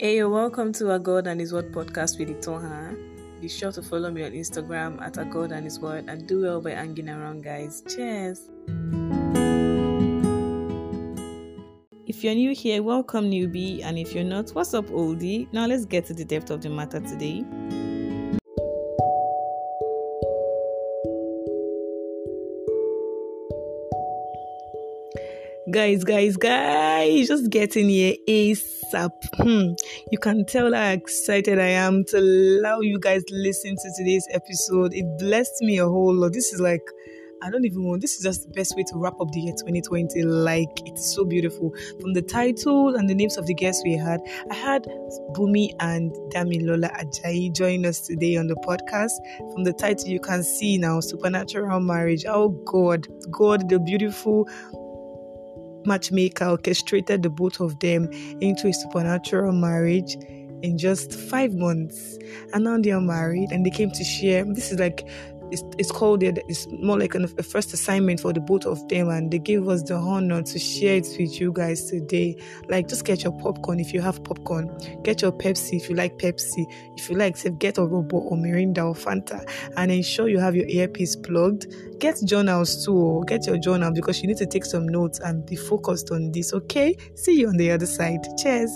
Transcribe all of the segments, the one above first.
Hey, welcome to A God and His Word podcast with Itoha. Be sure to follow me on Instagram at A God and His Word and do well by hanging around, guys. Cheers. If you're new here, welcome, newbie. And if you're not, what's up, oldie? Now let's get to the depth of the matter today. Guys guys guys just getting here asap hmm. you can tell how excited i am to allow you guys to listen to today's episode it blessed me a whole lot this is like I don't even want. This is just the best way to wrap up the year 2020. Like it's so beautiful. From the title and the names of the guests we had, I had Bumi and Damilola Ajayi join us today on the podcast. From the title, you can see now supernatural marriage. Oh God, God, the beautiful matchmaker orchestrated the both of them into a supernatural marriage in just five months. And now they are married and they came to share. This is like it's, it's called it, it's more like an, a first assignment for the both of them and they gave us the honor to share it with you guys today. Like just get your popcorn if you have popcorn. Get your pepsi if you like pepsi. If you like get a robo or mirinda or fanta and ensure you have your earpiece plugged. Get journals too oh. get your journal because you need to take some notes and be focused on this okay? See you on the other side. Cheers.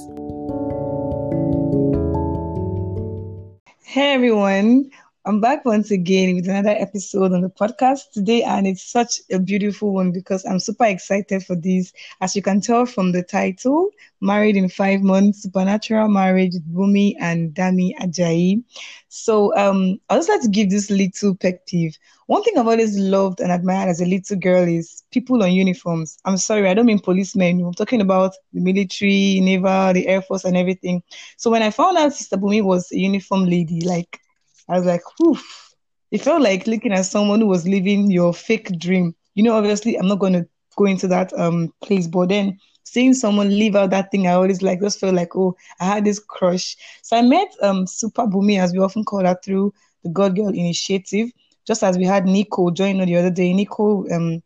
Hey everyone, I'm back once again with another episode on the podcast today, and it's such a beautiful one because I'm super excited for this. As you can tell from the title, Married in Five Months, Supernatural Marriage with Bumi and Dami Ajayi. So um, I just like to give this little pet peeve. One thing I've always loved and admired as a little girl is people on uniforms. I'm sorry, I don't mean policemen. I'm talking about the military, naval, the air force, and everything. So when I found out Sister Bumi was a uniform lady, like I was like, oof. It felt like looking at someone who was living your fake dream. You know, obviously, I'm not going to go into that um place, but then seeing someone live out that thing, I always like just felt like, oh, I had this crush. So I met um Super Bumi, as we often call her, through the God Girl Initiative. Just as we had Nico join the other day, Nico um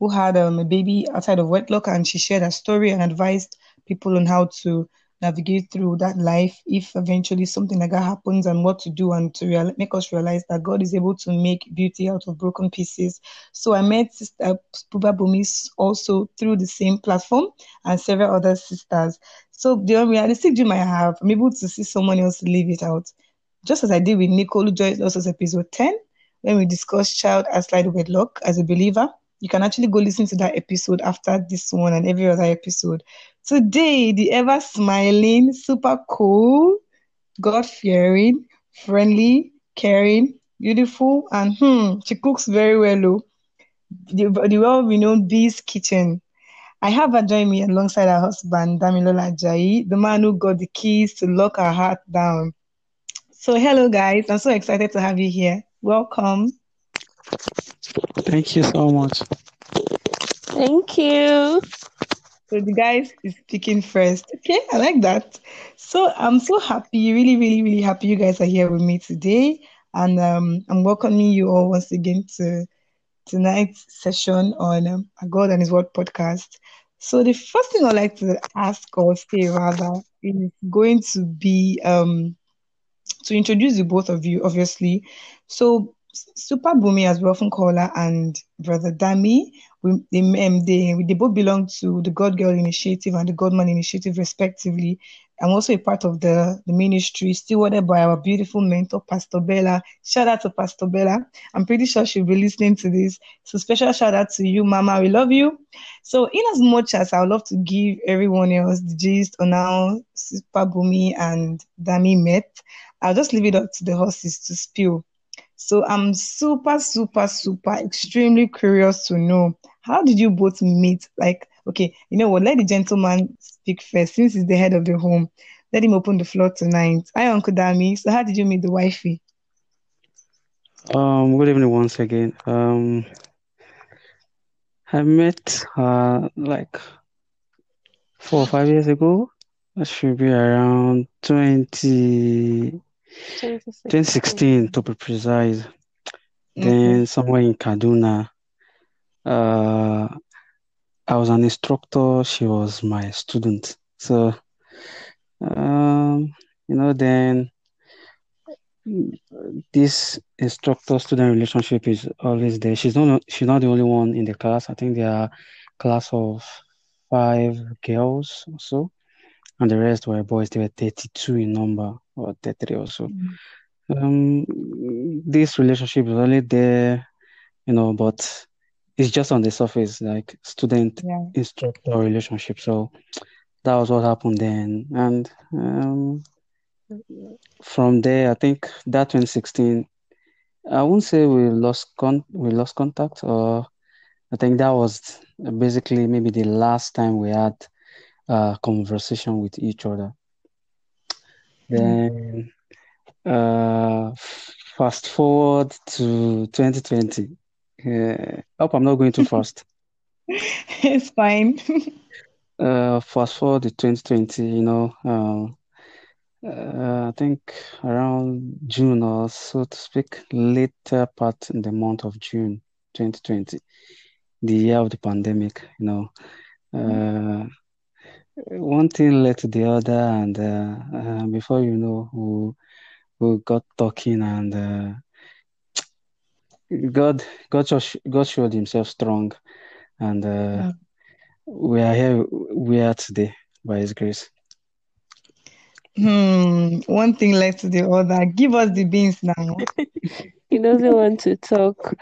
who had um, a baby outside of wedlock, and she shared her story and advised people on how to navigate through that life if eventually something like that happens and what to do and to real- make us realize that God is able to make beauty out of broken pieces. So I met Sister Puba Bumis also through the same platform and several other sisters. So the unrealistic dream I have, I'm able to see someone else live it out. Just as I did with Nicole, us as episode 10, when we discussed child outside wedlock as a believer. You can actually go listen to that episode after this one and every other episode. Today, the ever smiling, super cool, God fearing, friendly, caring, beautiful, and hmm, she cooks very well. Oh. The, the well renowned Bee's Kitchen. I have her join me alongside her husband, Damilola Ajayi, the man who got the keys to lock her heart down. So, hello, guys. I'm so excited to have you here. Welcome. Thank you so much. Thank you. So the guys is speaking first. Okay, I like that. So I'm so happy, really, really, really happy you guys are here with me today. And um, I'm welcoming you all once again to tonight's session on um, A God and His Word podcast. So the first thing I'd like to ask or say rather is going to be um, to introduce the both of you, obviously. So Super Bumi, as we often call her, and Brother Dami, we, they, um, they, they both belong to the God Girl Initiative and the Godman Initiative, respectively. I'm also a part of the, the ministry, stewarded by our beautiful mentor, Pastor Bella. Shout out to Pastor Bella. I'm pretty sure she'll be listening to this. So special shout out to you, Mama. We love you. So in as much as I would love to give everyone else the gist on how Super Bumi and Dami met, I'll just leave it up to the horses to spill. So I'm super, super, super, extremely curious to know how did you both meet? Like, okay, you know what? Let the gentleman speak first, since he's the head of the home. Let him open the floor tonight. Hi, Uncle Dami. So, how did you meet the wifey? Um, good evening once again. Um, I met her like four or five years ago. That should be around 20, 2016 to be precise. Then somewhere in Kaduna, uh, I was an instructor. She was my student. So Um, you know, then this instructor-student relationship is always there. She's not she's not the only one in the class. I think there are class of five girls or so, and the rest were boys. They were 32 in number or 33 or so. Mm. Um, this relationship is only there, you know, but it's just on the surface, like student Yeah. instructor relationship. So that was what happened then, and um, from there, I think that 2016, I won't say we lost con we lost contact, or I think that was basically maybe the last time we had a conversation with each other. Then, uh, fast forward to 2020. Uh, hope I'm not going too fast. It's fine. Uh, fast forward to 2020, you know, um, uh, I think around June or so to speak, later part in the month of June 2020, the year of the pandemic, you know, uh, one thing led to the other, and uh, uh, before you know, we, we got talking, and uh, God, God, God showed Himself strong, and uh, Mm. we are here, we are today by His grace. Hmm. One thing led to the other. Give us the beans now. He doesn't want to talk.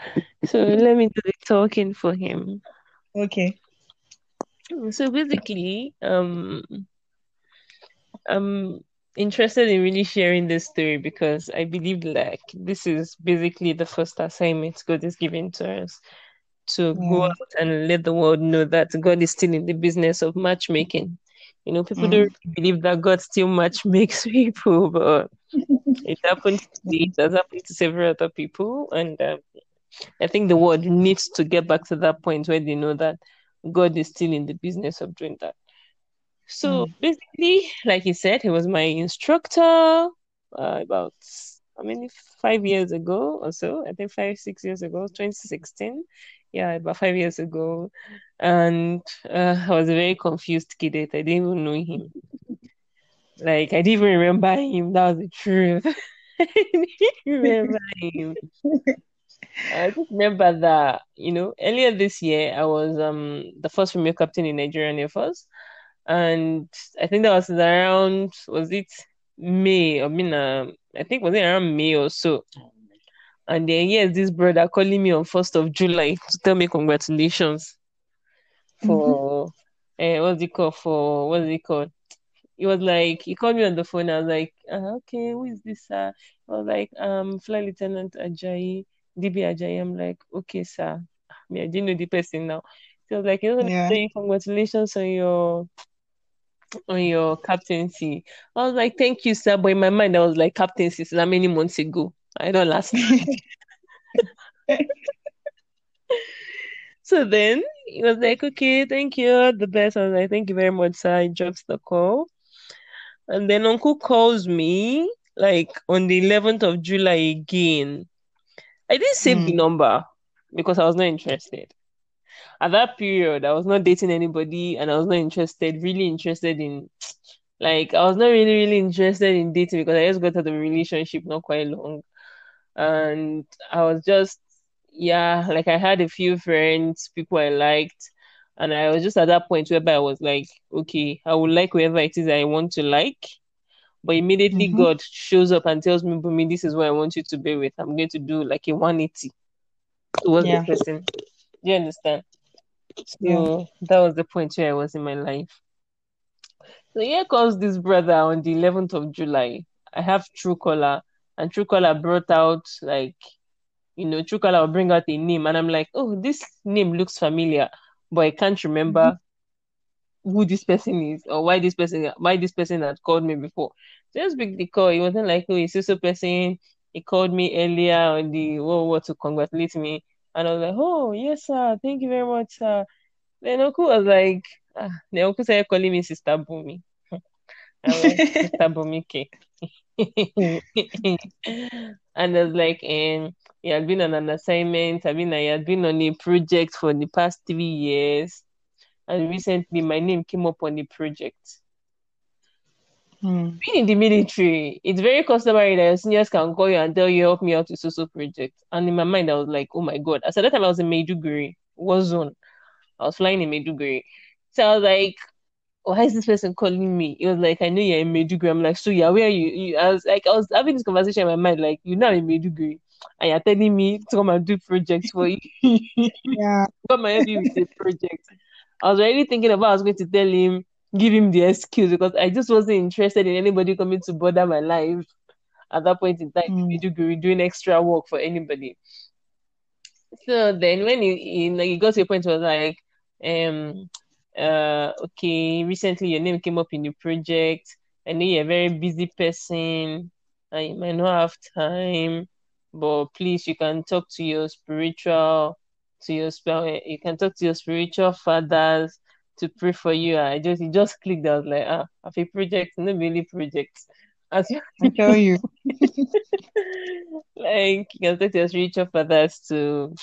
So let me do the talking for him. Okay. So basically, um, I'm interested in really sharing this story because I believe like this is basically the first assignment God is giving to us to go out and let the world know that God is still in the business of matchmaking. You know, people Mm. don't really believe that God still match makes people, but it happened to me. It has happened to several other people, and um, I think the world needs to get back to that point where they know that God is still in the business of doing that. So Mm. basically, like he said, he was my instructor uh, about how many five years ago or so. I think five six years ago, 2016. Yeah, about five years ago, and uh, I was a very confused kid. I didn't even know him. Like I didn't even remember him. That was the truth. I didn't remember him. I just remember that, you know, earlier this year I was um the first female captain in Nigerian Air Force. And I think that was around was it May? I mean uh, I think was it around May or so. And then yes, this brother calling me on first of July to tell me congratulations for uh, what's it called for what's it called? It was like he called me on the phone. I was like, uh, okay, who is this? Uh? I was like, um, Flight Lieutenant Ajayi, DB Ajayi. I'm like, okay, sir. I mean, I didn't know the person now. So I was like, you know, Yeah. saying congratulations on your on your captaincy. I was like, thank you, sir. But in my mind, I was like, captaincy is how many months ago? I don't last. so then he was like, okay, thank you, the best. I was like, thank you very much, sir. I dropped the call. And then uncle calls me like on the 11th of July again. I didn't save the Mm. number because I was not interested. At that period, I was not dating anybody and I was not interested, really interested in like I was not really, really interested in dating because I just got out of a relationship not quite long. And I was just yeah, like I had a few friends, people I liked, and I was just at that point whereby I was like, okay, I would like whoever it is I want to like. But immediately Mhm. God shows up and tells me, Bumi, this is what I want you to be with. I'm going to do like a 180 towards Yeah. the person. Do you understand? So Yeah. that was the point where I was in my life. So here comes this brother on the 11th of July. I have Truecaller, and Truecaller brought out like, you know, Truecaller will bring out a name, and I'm like, oh, this name looks familiar, but I can't remember who this person is or why this person why this person had called me before. Just pick the call. It wasn't like, oh, it's so person. He called me earlier on the World War to congratulate me. And I was like, oh, yes, sir. Thank you very much, sir. Then Uncle was like, ah, the uncle started calling me Sister Bumi. I was like, Sister Bumi, okay. and I was like, um, he had been on an assignment. I mean, I had been on a project for the past three years. And recently, my name came up on the project. Mm. being in the military, it's very customary that your seniors can call you and tell you help me out with social project. And in my mind, I was like, oh my god. As at that time, I was in Maiduguri, war zone. I was flying in Maiduguri, so I was like, why is this person calling me? It was like, I know you're in Maiduguri. I'm like, so yeah, where are you? you? I was like, I was having this conversation in my mind, like, you know, I'm in Maiduguri, and you're telling me to come and do projects for you. Yeah. come and help with the project. I was already thinking about I was going to tell him, give him the excuse because I just wasn't interested in anybody coming to bother my life at that point in time. Mm. Maiduguri doing extra work for anybody. So then when you, you like you got to a point where like um uh okay recently your name came up in the project I know you're a very busy person I might not have time but please you can talk to your spiritual to your spell you can talk to your spiritual fathers to pray for you I just it just clicked I was like ah I have a project no really project as you I tell you. like you can talk to your spiritual fathers to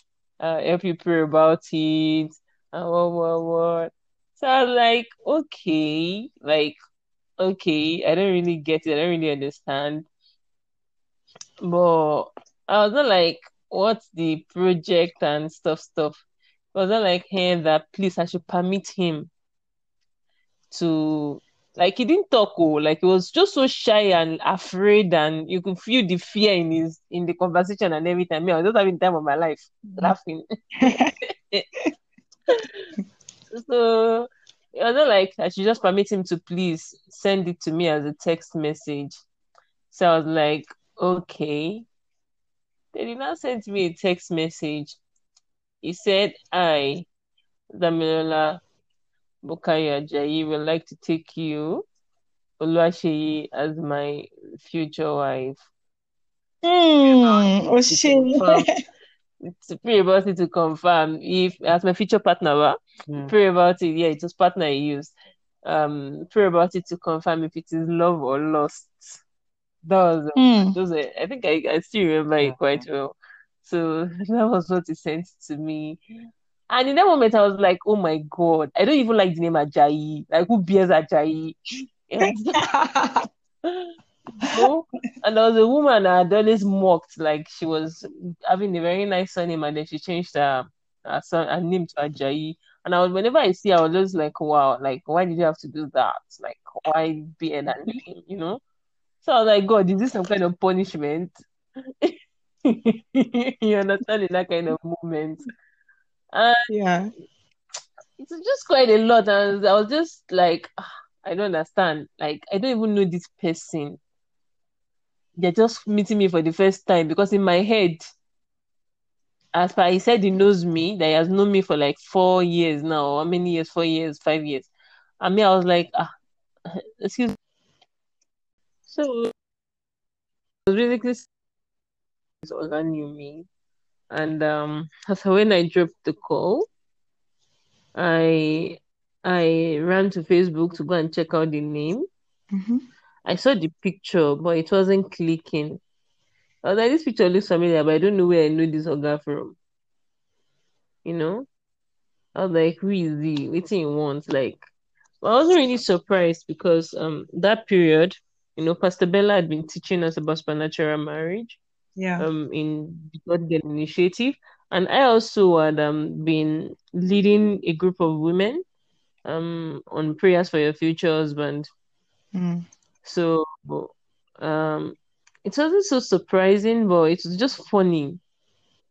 uh, help you pray about it and what what what. So I was like, okay, like okay, I don't really get it, I don't really understand. But I was not like, what's the project and stuff stuff. I was not like, hey, that please I should permit him to like he didn't talk oh like he was just so shy and afraid and you could feel the fear in his in the conversation and everything. Me, I was just having time of my life mm-hmm. laughing. So it was not like I should just permit him to please send it to me as a text message. So I was like, okay. Then he now sent me a text message. He said, I, Damilola Bukaya Ajayi, would like to take you, Oluwaseyi, as my future wife. Mm. Oh, To shit. confirm, pray about it to confirm if as my future partner, wa, Yeah. pray about it. Yeah, it was partner I used. Um, pray about it to confirm if it is love or lust. That was Mm. those. Are, I think I, I still remember it quite well. So that was what he sent to me. And in that moment, I was like, "Oh my god, I don't even like the name Ajayi. Like, who bears Ajayi?" And, so, and there was a woman I had always mocked, like she was having a very nice surname, and then she changed her, her, son, her name to Ajayi. And I was, whenever I see her, I was just like, "Wow, like, why did you have to do that? Like, why bear that name?" You know. So I was like, God, is this some kind of punishment? you understand in that kind of moment. And yeah. it's just quite a lot. And I was just like, "Ah, I don't understand. Like, I don't even know this person. They're just meeting me for the first time because in my head, as far he said he knows me, that he has known me for like four years now. How many years? Four years, five years. I mean, I was like, ah, excuse me. So it was basically this Oga knew me. And um so when I dropped the call, I I ran to Facebook to go and check out the name. Mm-hmm. I saw the picture, but it wasn't clicking. I was like, this picture looks familiar, but I don't know where I know this Oga from. You know? I was like, who is he? What he wants? Like, I wasn't really surprised because um that period, you know, Pastor Bella had been teaching us about supernatural marriage. Yeah. um in the God Girl Initiative, and I also had um been leading a group of women um on prayers for your future husband. Mm. So um it wasn't so surprising, but it was just funny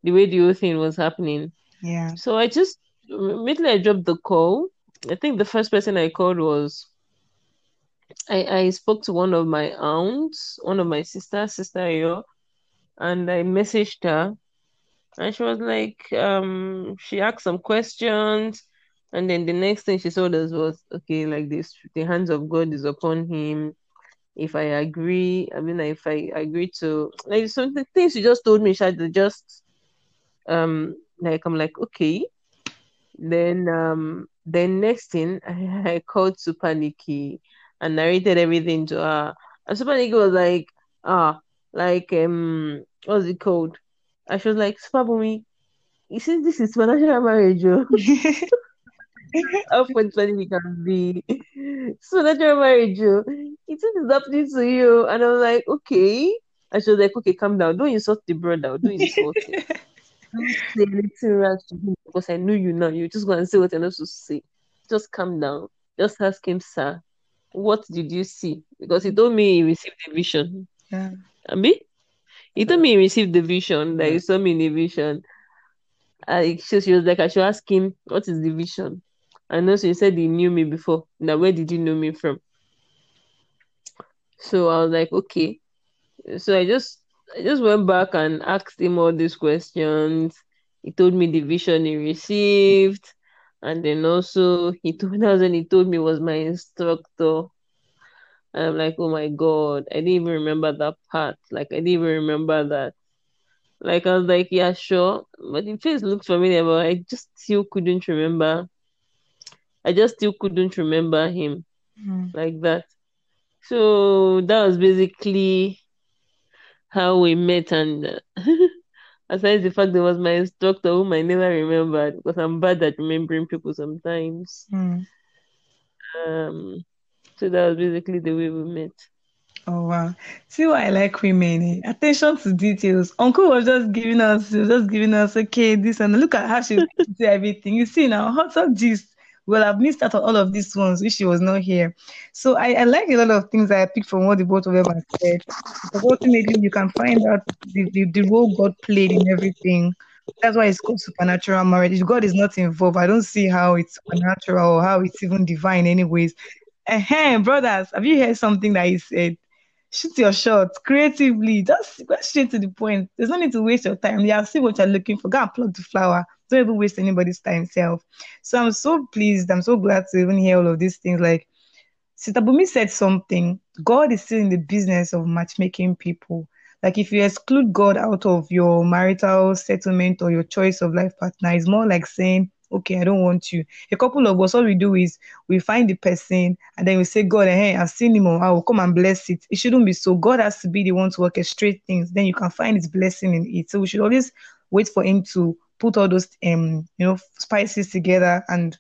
the way the whole thing was happening. Yeah. So I just immediately I dropped the call. I think the first person I called was I, I spoke to one of my aunts, one of my sisters, sister Yo, and I messaged her and she was like, um, she asked some questions, and then the next thing she told us was, okay, like this, the hands of God is upon him. If I agree, I mean, if I agree to like some things she just told me, she had just um, like I'm like, okay. Then um, then next thing I, I called Super Nikki and narrated everything to her, and Super Nikki was like, ah, like um, what's it called? And she was like, Super Bumi, you see, this is supernatural marriage, oh. How funny it can be. Supernatural marriage, oh. It is happening to you. And I was like, okay. And she was like, okay, calm down. Don't insult the brother. Don't insult him. Don't say anything rash to him because I know you now. You just go and say what you're not supposed to say. Just calm down. Just ask him, sir, what did you see? Because he told me he received a vision. Yeah. And me? He told me he received the vision, that he saw me in a vision. I, she, she was like, I should ask him, what is the vision? And also he said he knew me before. Now, where did you know me from? So I was like, okay. So I just I just went back and asked him all these questions. He told me the vision he received. And then also he told us when he told me was my instructor. And I'm like, oh my god, I didn't even remember that part. Like I didn't even remember that. Like I was like, yeah, sure. But the face looked familiar, but I just still couldn't remember. I just still couldn't remember him Mm. like that. So that was basically how we met and uh, aside the fact there was my instructor whom I never remembered because I'm bad at remembering people sometimes. Mm. Um so that was basically the way we met. Oh wow. See why I like women. eh? Attention to details. Uncle was just giving us, was just giving us, okay, this and look at how she did everything. You see now, hot up gist. Well, I've missed out on all of these ones if she was not here. So I, I like a lot of things I picked from what the both of them said. Ultimately you can find out the, the, the role God played in everything. That's why it's called supernatural marriage. If God is not involved, I don't see how it's supernatural or how it's even divine anyways. Hey, brothers, have you heard something that he said? Shoot your shot creatively. Just go straight to the point. There's no need to waste your time. Have seen what you're looking for. Go and pluck the flower. Don't even waste anybody's time self. So I'm so pleased. I'm so glad to even hear all of these things. Like Sister Bumi said something. God is still in the business of matchmaking people. Like if you exclude God out of your marital settlement or your choice of life partner, it's more like saying, okay, I don't want you. A couple of us, all we do is we find the person and then we say, God, hey, I've seen him, I will come and bless it. It shouldn't be so. God has to be the one to orchestrate things. Then you can find his blessing in it. So we should always wait for him to put all those um, you know, spices together and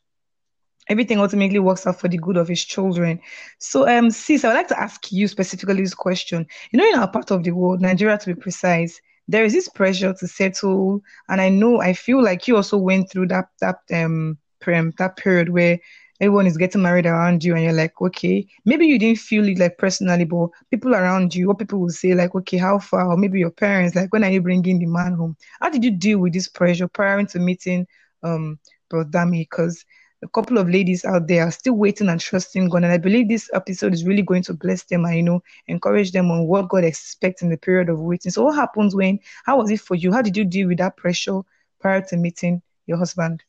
everything ultimately works out for the good of his children. So, um, sis, I would like to ask you specifically this question. You know, in our part of the world, Nigeria to be precise, there is this pressure to settle, and I know I feel like you also went through that that um prem that period where everyone is getting married around you, and you're like, okay, maybe you didn't feel it like personally, but people around you, what people will say, like, okay, how far, or maybe your parents, like, when are you bringing the man home? How did you deal with this pressure prior to meeting um Bro Dami? Because a couple of ladies out there are still waiting and trusting God. And I believe this episode is really going to bless them and, you know, encourage them on what God expects in the period of waiting. So, what happens when, how was it for you? How did you deal with that pressure prior to meeting your husband?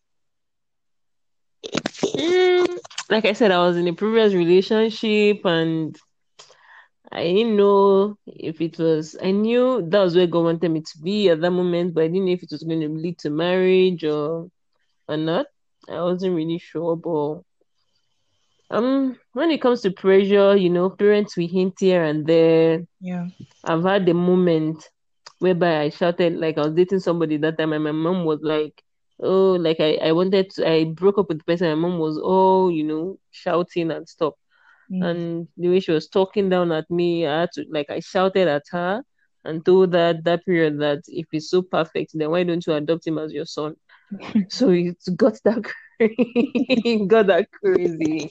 Mm, like I said, I was in a previous relationship and I didn't know if it was, I knew that was where God wanted me to be at that moment, but I didn't know if it was going to lead to marriage or, or not. I wasn't really sure, but um, when it comes to pressure, you know, parents we hint here and there. Yeah. I've had the moment whereby I shouted like I was dating somebody that time, and my mom was like, "Oh, like I I wanted to, I broke up with the person." My mom was all you know shouting and stuff, Mm. and the way she was talking down at me, I had to like I shouted at her and told her at that period that if he's so perfect, then why don't you adopt him as your son? So it got that crazy, got that crazy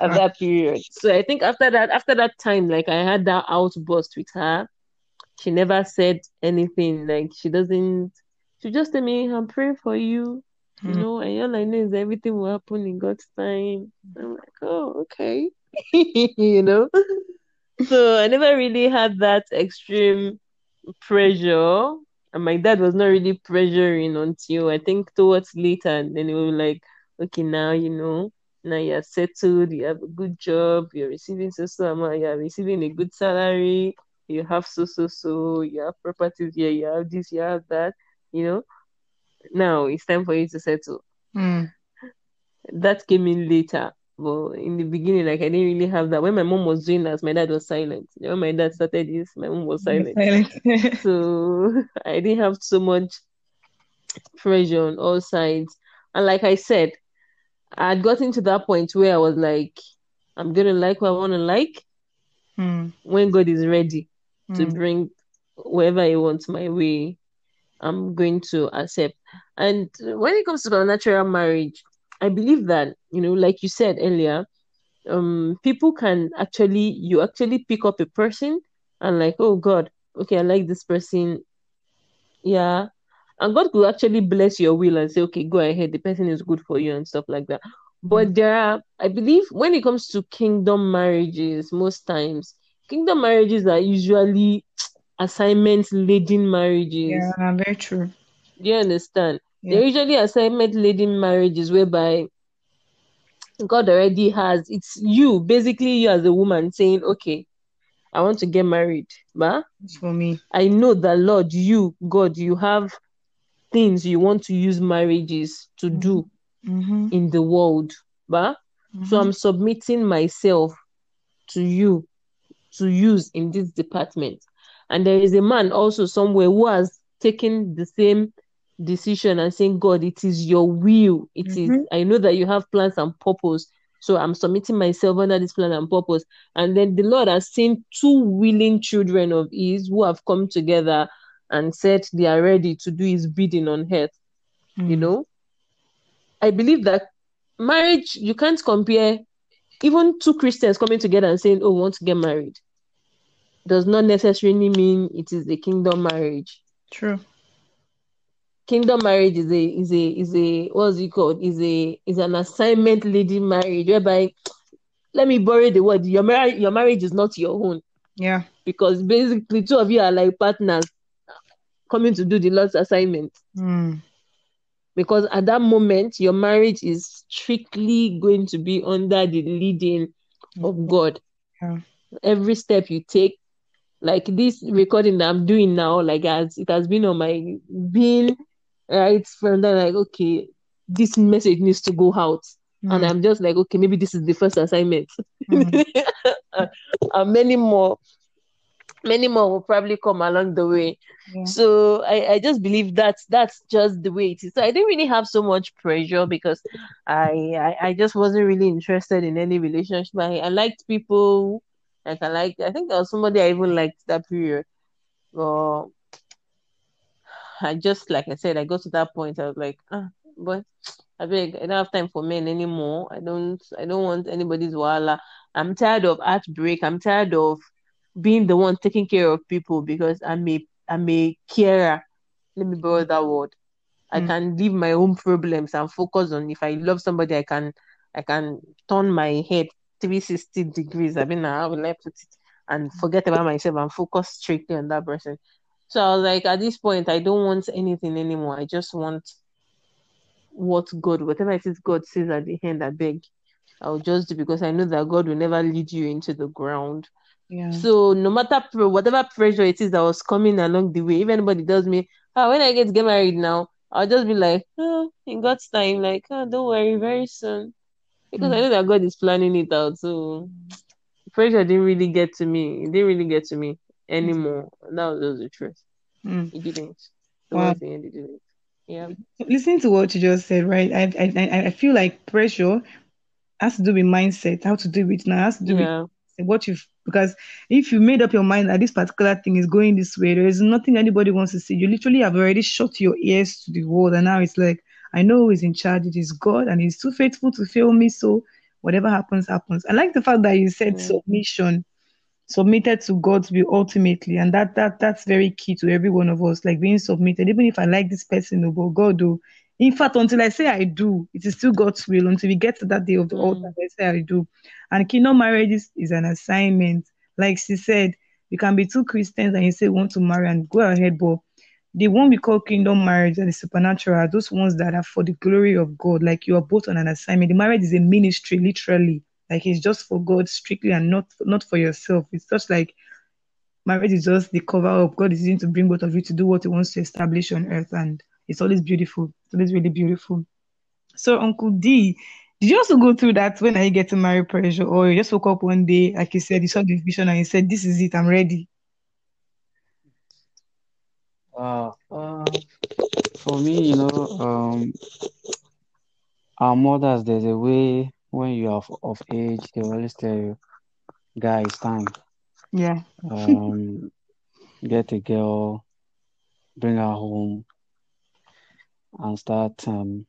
at that period. So I think after that, after that time, like I had that outburst with her. She never said anything. Like she doesn't. She just told me, "I'm praying for you." You Mm. know, and all I know is everything will happen in God's time. I'm like, oh, okay. you know. So I never really had that extreme pressure. And my dad was not really pressuring until I think towards later. And then he was like, okay, now you know, now you're settled, you have a good job, you're receiving so so amount, you're receiving a good salary, you have so so so, you have properties here, you have this, you have that, you know. Now it's time for you to settle. Mm. That came in later. But in the beginning, like I didn't really have that. When my mom was doing that, my dad was silent. When my dad started this, my mom was silent. Silent. So I didn't have so much pressure on all sides. And like I said, I had gotten to that point where I was like, I'm gonna like what I wanna like. Mm. When God is ready to Mm. bring whoever He wants my way, I'm going to accept. And when it comes to natural marriage, I believe that, you know, like you said earlier, um, people can actually, you actually pick up a person and like, oh God, okay, I like this person. Yeah. And God could actually bless your will and say, okay, go ahead, the person is good for you and stuff like that. But there are, I believe, when it comes to kingdom marriages, most times, kingdom marriages are usually assignment laden marriages. Yeah, very true. Do you understand? Yeah. They're usually assignment laden marriages whereby God already has it's you, basically you as a woman saying, Okay, I want to get married. But It's for me. I know that Lord, you, God, you have things you want to use marriages to do Mm-hmm. in the world. But so Mhm. I'm submitting myself to you to use in this department. And there is a man also somewhere who has taken the same decision and saying, God, it is your will. It is. Mhm. I know that you have plans and purpose. So I'm submitting myself under this plan and purpose. And then the Lord has seen two willing children of His who have come together and said they are ready to do His bidding on earth. You Mm. know, I believe that marriage, you can't compare even two Christians coming together and saying, Oh, we want to get married, does not necessarily mean it is the kingdom marriage. True. Kingdom marriage is a is a is a what's it called? Is a is an assignment leading marriage whereby let me borrow the word your marriage your marriage is not your own Yeah. because basically two of you are like partners coming to do the Lord's assignment. Mm. because at that moment your marriage is strictly going to be under the leading of God. Yeah. Every step you take, like this recording that I'm doing now, like as it has been on my being right from that, like okay, this message needs to go out, and Mm. I'm just like okay, maybe this is the first assignment, Mm. and many more, many more will probably come along the way. Yeah. So I, I just believe that that's just the way it is. So I didn't really have so much pressure because I I, I just wasn't really interested in any relationship. I, I liked people. Like I liked I think there was somebody I even liked that period. But I just like I said, I got to that point, I was like, ah, but I beg, I don't have time for men anymore. I don't I don't want anybody's wala. I'm tired of heartbreak. I'm tired of being the one taking care of people because I'm a I'm a carer. Let me borrow that word. I Mm. can leave my own problems and focus on if I love somebody, I can I can turn my head 360 degrees. I mean, I will I put it? And forget about myself and focus strictly on that person. So I was like, at this point, I don't want anything anymore. I just want what God, whatever it is God says at the end, I beg. I'll just do because I know that God will never lead you into the ground. Yeah. So no matter whatever pressure it is that was coming along the way, if anybody tells me, ah, when I get to get married now, I'll just be like, oh, in God's time, like, oh, don't worry, very soon. Because I Mm. know that God is planning it out. So pressure didn't really get to me. It didn't really get to me anymore. That was just the truth. Mm. It didn't. Wow. Towards the end, it didn't. Yeah. Listening to what you just said, right? I, I I feel like pressure has to do with mindset, how to do it now, has to do with what you've because if you made up your mind that this particular thing is going this way, there is nothing anybody wants to see. You literally have already shut your ears to the world, and now it's like I know who is in charge. It is God, and He's too faithful to fail me. So whatever happens, happens. I like the fact that you said Mm. submission, submitted to God's will ultimately, and that that that's very key to every one of us. Like being submitted, even if I like this person, oh, but God, do. In fact, until I say I do, it is still God's will. Until we get to that day of the Mm. altar, I say I do. And kingdom marriage is, is an assignment. Like she said, you can be two Christians and you say you want to marry and go ahead, but the one we call kingdom marriage and the supernatural are those ones that are for the glory of God. Like you are both on an assignment. The marriage is a ministry, literally. Like it's just for God strictly and not not for yourself. It's just like marriage is just the cover up. God is using to bring both of you to do what He wants to establish on earth, and it's always beautiful. It's always really beautiful. So, Uncle D, did you also go through that when I get to marry pressure, or you just woke up one day, like you said, you saw the vision and you said, "This is it. I'm ready." Uh, uh, for me, you know, um, our mothers, there's a way when you are of, age, they always tell you, guys, time. Yeah. Um, get a girl, bring her home, and start um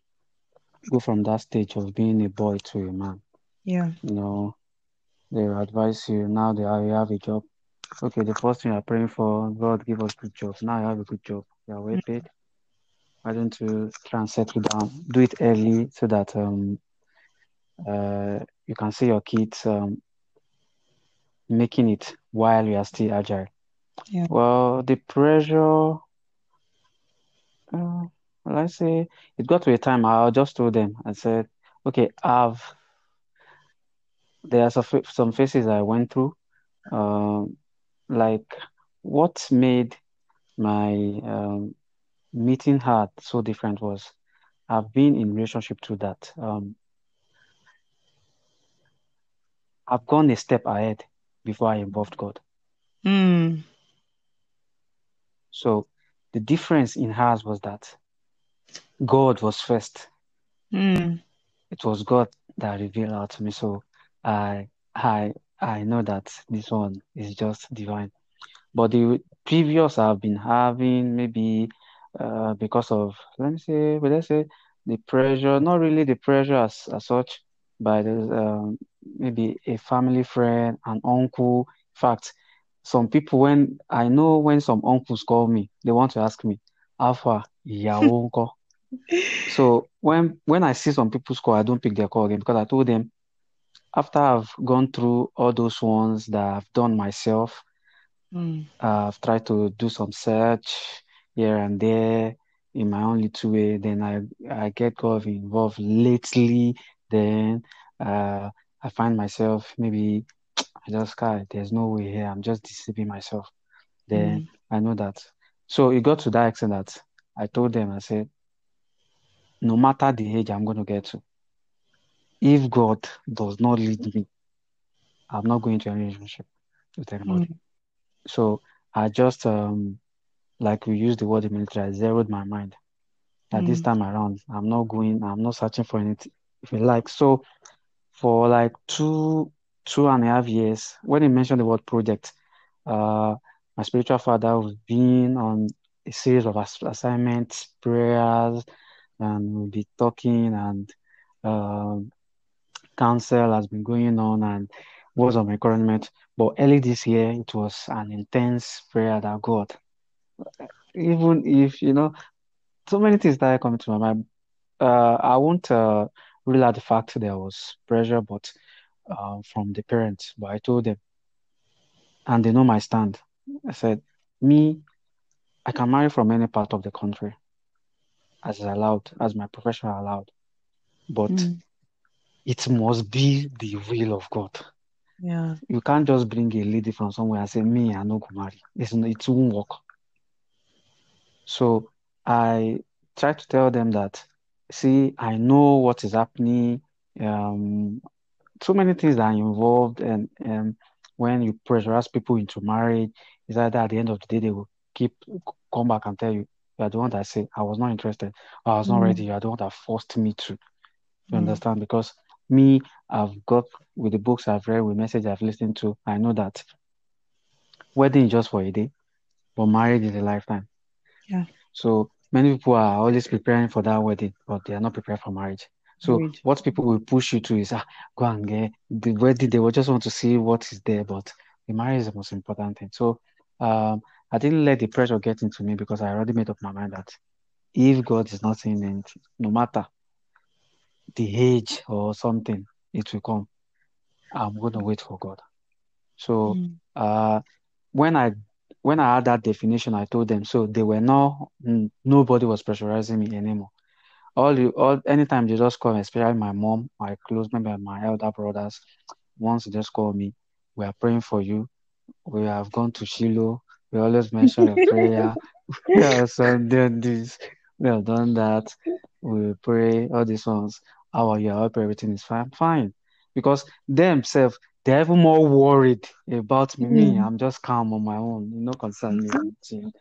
go from that stage of being a boy to a man. Yeah. You know, they advise you now that you have a job. Okay, the first thing you're praying for, God give us good jobs. Now you have a good job. You are well paid. Why don't you try and settle down? Do it early so that um uh you can see your kids um making it while you are still agile. Yeah. Well, the pressure, uh, well, I say it got to a time I just told them, I said, okay, I've there are some, some phases I went through. Um, like what made my um, meeting her so different was I've been in relationship to that. Um, I've gone a step ahead before I involved God. Mm. So the difference in hers was that God was first. Mm. It was God that revealed out to me. So I I I know that this one is just divine. But the previous I've been having maybe uh, because of let me say, well, let's say the pressure, not really the pressure as, as such, but um, maybe a family friend, an uncle. In fact, some people when I know when some uncles call me, they want to ask me, Alpha, ńkọ́? So when when I see some people's call, I don't pick their call again because I told them after I've gone through all those ones that I've done myself, Mm. I've tried to do some search here and there in my own little way. Then I I get God involved lately. Then uh, I find myself maybe I just can't. There's no way here. I'm just deceiving myself. Then Mm. I know that. So it got to that extent that I told them, I said, no matter the age I'm going to get to, if God does not lead me, I'm not going to any relationship with anybody. Mm. So I just um like we use the word in military, I zeroed my mind. That this Mm. time around, I'm not going, I'm not searching for anything. If you like, so for like two two and a half years, when he mentioned the word project, uh, my spiritual father was being on a series of ass- assignments, prayers, and we'll be talking and um counsel has been going on and words of encouragement. But early this year, it was an intense prayer that God, even if, you know, so many things started coming to my mind. Uh, I won't uh, rule out the fact there was pressure, but uh, from the parents. But I told them, and they know my stand. I said, me, I can marry from any part of the country as is allowed, as my profession allowed, but Mm. it must be the will of God. Yeah. You can't just bring a lady from somewhere and say, me, I no go marry. It's, it won't work. So I try to tell them that, see, I know what is happening. Um, so many things that are involved, and um, when you pressurize people into marriage, is that at the end of the day they will keep come back and tell you, you are the one that say I was not interested, I was not Mm. ready. You are the one that forced me to. You Mm. understand? Because me, I've got with the books I've read, with message I've listened to, I know that wedding is just for a day, but marriage is a lifetime. Yeah. So many people are always preparing for that wedding, but they are not prepared for marriage. So Agreed. what people will push you to is ah, go and get the wedding. They will just want to see what is there, but the marriage is the most important thing. So um, I didn't let the pressure get into me because I already made up my mind that if God is not saying anything, no matter the age or something, it will come. I'm going to wait for God. So Mm. uh, when I when I had that definition, I told them so they were not nobody was pressurizing me anymore. All you all anytime they just call especially my mom, my close member, my elder brothers, once they just call me, we are praying for you. We have gone to Shiloh. We always mention a prayer. We have done this. We have done that. We pray all these ones. How are you? I hope everything is fine. Fine. Because themselves, they're even more worried about me. Me, Mm. I'm just calm on my own. You know, concern me.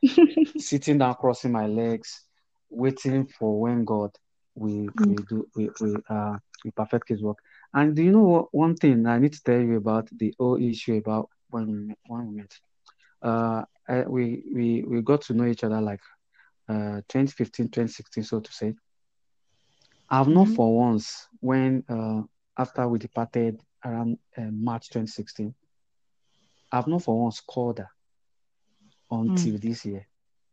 Sitting down, crossing my legs, waiting for when God will Mm. will do will, will uh will perfect His work. And do you know what, one thing I need to tell you about the whole issue about when we when we met. Uh, I, we we we got to know each other like uh 2015, 2016, so to say. I've not Mhm. for once when uh after we departed around uh, March 2016. I've not for once called her until this year.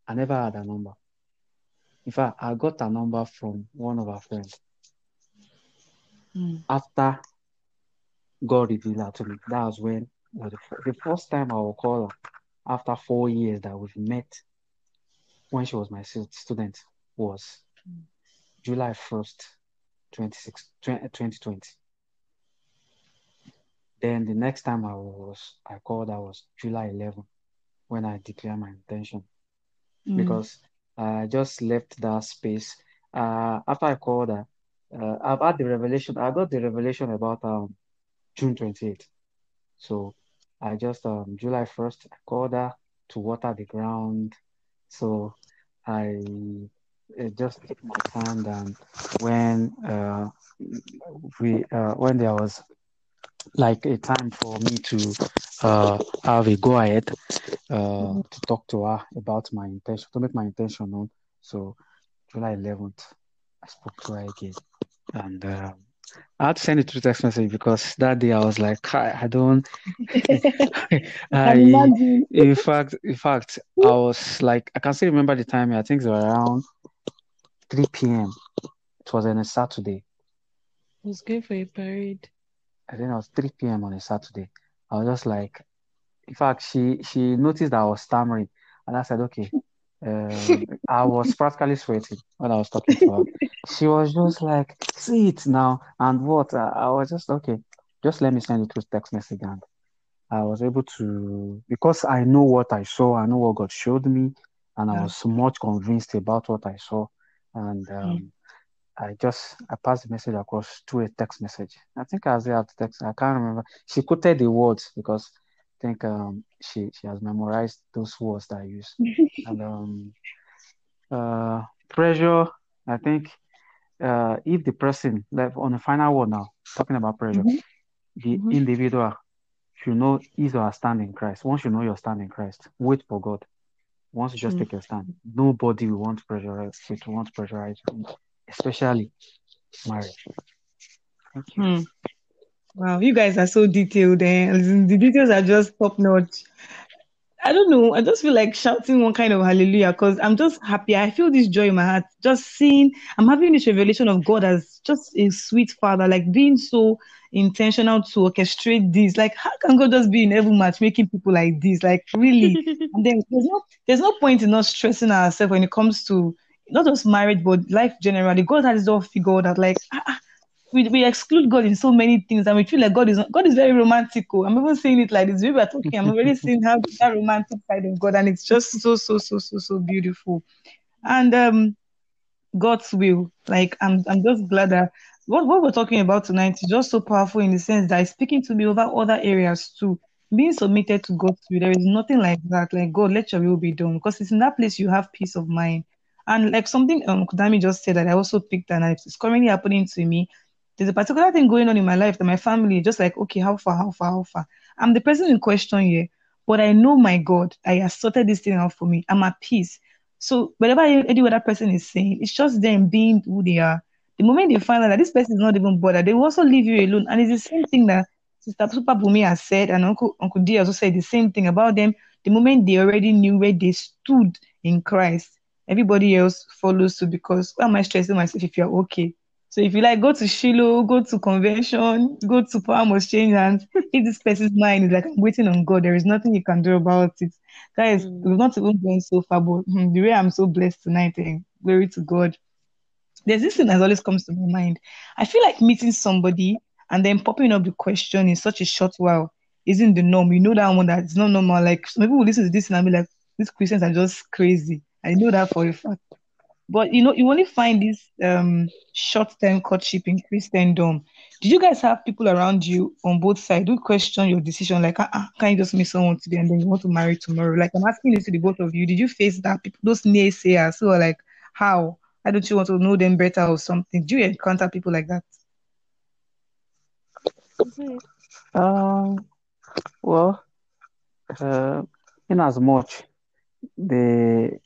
I never had a number. In fact, I got a number from one of our friends Mm. after God revealed her to me. That was when was the, the first time I will call her after four years that we've met when she was my student was July 1st, 26, 2020. Then the next time I was I called I was July 11 when I declared my intention Mm. because I just left that space. Uh, after I called her, uh, I've had the revelation. I got the revelation about um June 28th. So I just um July 1st, I called her to water the ground. So I uh, just took my time and when uh we uh when there was like a time for me to uh have a go ahead uh to talk to her about my intention to make my intention known. So July 11th, I spoke to her again, and um, I had to send it through text message because that day I was like, I, I don't. I I, can imagine. in fact, in fact, I was like, I can still remember the time. I think it was around 3 p.m. It was on a Saturday. I was going for a parade. I think it was 3 p.m. on a Saturday. I was just like, in fact, she she noticed that I was stammering, and I said, okay. Um, I was practically sweating when I was talking to her. She was just like, see it now, and what? I, I was just okay. Just let me send it through text message, and I was able to because I know what I saw. I know what God showed me, and I was much convinced about what I saw, and um, I just I passed the message across through a text message. I think I was at text. I can't remember. She quoted the words because I think um she she has memorized those words that I use. and um uh pressure. I think uh if the person like on the final word now talking about pressure, Mhm. the Mhm. individual should know is or stand in Christ. Once you know your stand in Christ, wait for God. Once you just True. take your stand, nobody will want to pressurize. It wants to pressurize you, especially marriage. Thank you. Hmm. Wow, you guys are so detailed and the details are just top notch. I don't know. I just feel like shouting one kind of hallelujah because I'm just happy. I feel this joy in my heart. Just seeing, I'm having this revelation of God as just a sweet father, like being so intentional to orchestrate this. Like, how can God just be in every match making people like this? Like, really? And then there's no there's no point in us stressing ourselves when it comes to not just marriage but life generally. God has it all figured that Like, ah, ah, we, we exclude God in so many things, and we feel like God is God is very romantic. oh. I'm even saying it like this. We were talking. I'm already seeing how that romantic side of God, and it's just so so so so so beautiful. And um, God's will. Like I'm I'm just glad that what, what we're talking about tonight is just so powerful in the sense that it's speaking to me over other areas too. Being submitted to God's will, there is nothing like that. Like God, let your will be done. Because it's in that place you have peace of mind. And like something um Kudami just said that I also picked and it's currently happening to me. There's a particular thing going on in my life that my family just like, okay, how far, how far, how far? I'm the person in question here, but I know my God. I have sorted this thing out for me. I'm at peace. So whatever any other person is saying, it's just them being who they are. The moment they find out that this person is not even bothered, they will also leave you alone. And it's the same thing that Sister Super Bumi has said, and Uncle Uncle D also said the same thing about them. The moment they already knew where they stood in Christ, everybody else follows suit because why am I stressing myself if you're okay? So if you like go to Shiloh, go to convention, go to power must change hands. If this person's mind is like I'm waiting on God, there is nothing you can do about it. Guys, Mm. we've not even gone so far, but hmm, the way I'm so blessed tonight, eh, glory to God. There's this thing that always comes to my mind. I feel like meeting somebody and then popping up the question in such a short while isn't the norm. You know that one that's not normal. Like some people will listen to this and I'll be like, these Christians are just crazy. I know that for a fact. But you know, you only find this um short-term courtship in Christendom. Did you guys have people around you on both sides who question your decision? Like, ah, ah, can you just meet someone today and then you want to marry tomorrow? Like, I'm asking this to the both of you. Did you face that? People, those naysayers who are like, how? Why don't you want to know them better or something? Do you encounter people like that? Mhm. Um, well, uh, in as much they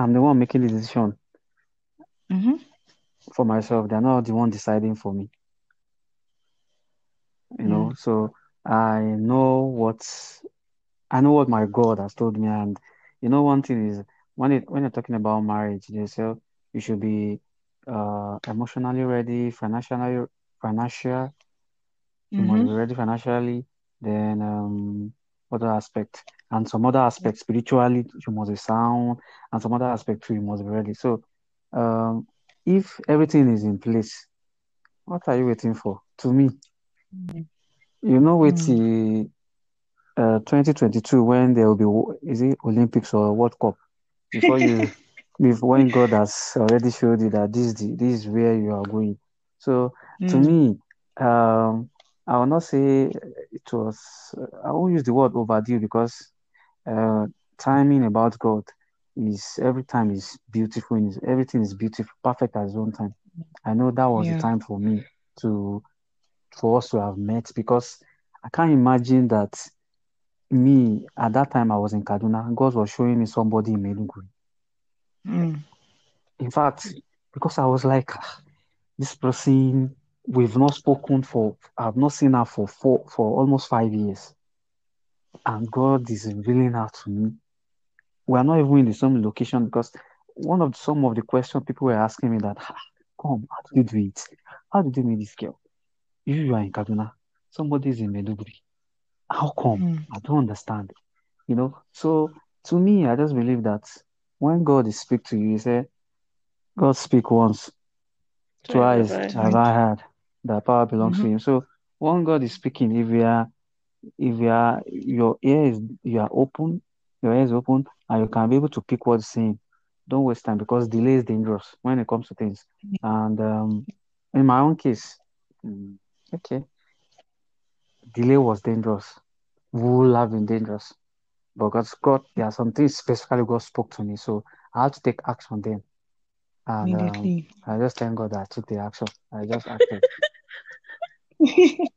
I'm the one making the decision Mm-hmm. for myself, they're not the one deciding for me. You know, so I know what I know what my God has told me, and you know, one thing is when it when you're talking about marriage, they say you should be uh emotionally ready, financially financial, you must be Mm-hmm. ready financially, then um other aspect and some other aspects spiritually you must be sound, and some other aspect too you must be ready. So um if everything is in place, what are you waiting for? To me, you know, wait Mm. till uh 2022 when there will be is it Olympics or World Cup before you before when God has already showed you that this is the, this is where you are going. So to Mm. me, um, I will not say it was. I won't use the word overdue because uh, timing about God is every time is beautiful. And everything is beautiful, perfect at its own time. I know that was the time for me to for us to have met because I can't imagine that me at that time I was in Kaduna. God was showing me somebody in Maiduguri. Mm. In fact, because I was like, "Ah, this person, we've not spoken for, I've not seen her for four, for almost five years, and God is revealing her to me. We are not even in the same location because one of some of the questions people were asking me that, "Ah, come, how do you do it? How did you meet this girl? You, you are in Kaduna, somebody is in Maiduguri. How come? Mm. I don't understand. You know, so to me, I just believe that when God is speak to you, you say, God speak once, Twice have I. heard that power belongs to Mm-hmm. him. So when God is speaking, if you are if you are your ear is you are open, your ear is open, and you can be able to pick what's saying. Don't waste time because delay is dangerous when it comes to things. And um, in my own case, mm, okay, delay was dangerous. Would have been dangerous. Because god's there are some things specifically God spoke to me, so I had to take action then. And um, Immediately. I just thank God that I took the action. I just acted.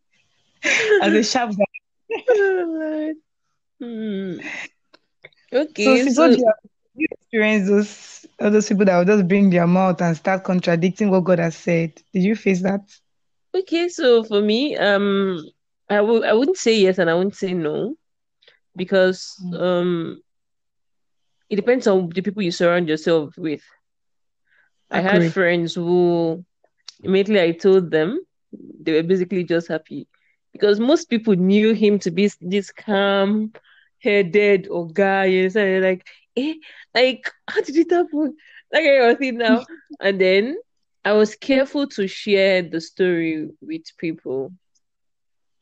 As a sharp guy. Oh, Lord. Hmm. Okay, sis, so what you, have, do you experience those all those people that will just bring their mouth and start contradicting what God has said? Did you face that? okay, so for me, um, I will I wouldn't say yes and I wouldn't say no because Mm. um it depends on the people you surround yourself with. I had friends who immediately I told them, they were basically just happy because most people knew him to be this calm headed or guy. So they're like, eh, like, how did it happen? Like I was saying now. And then I was careful to share the story with people.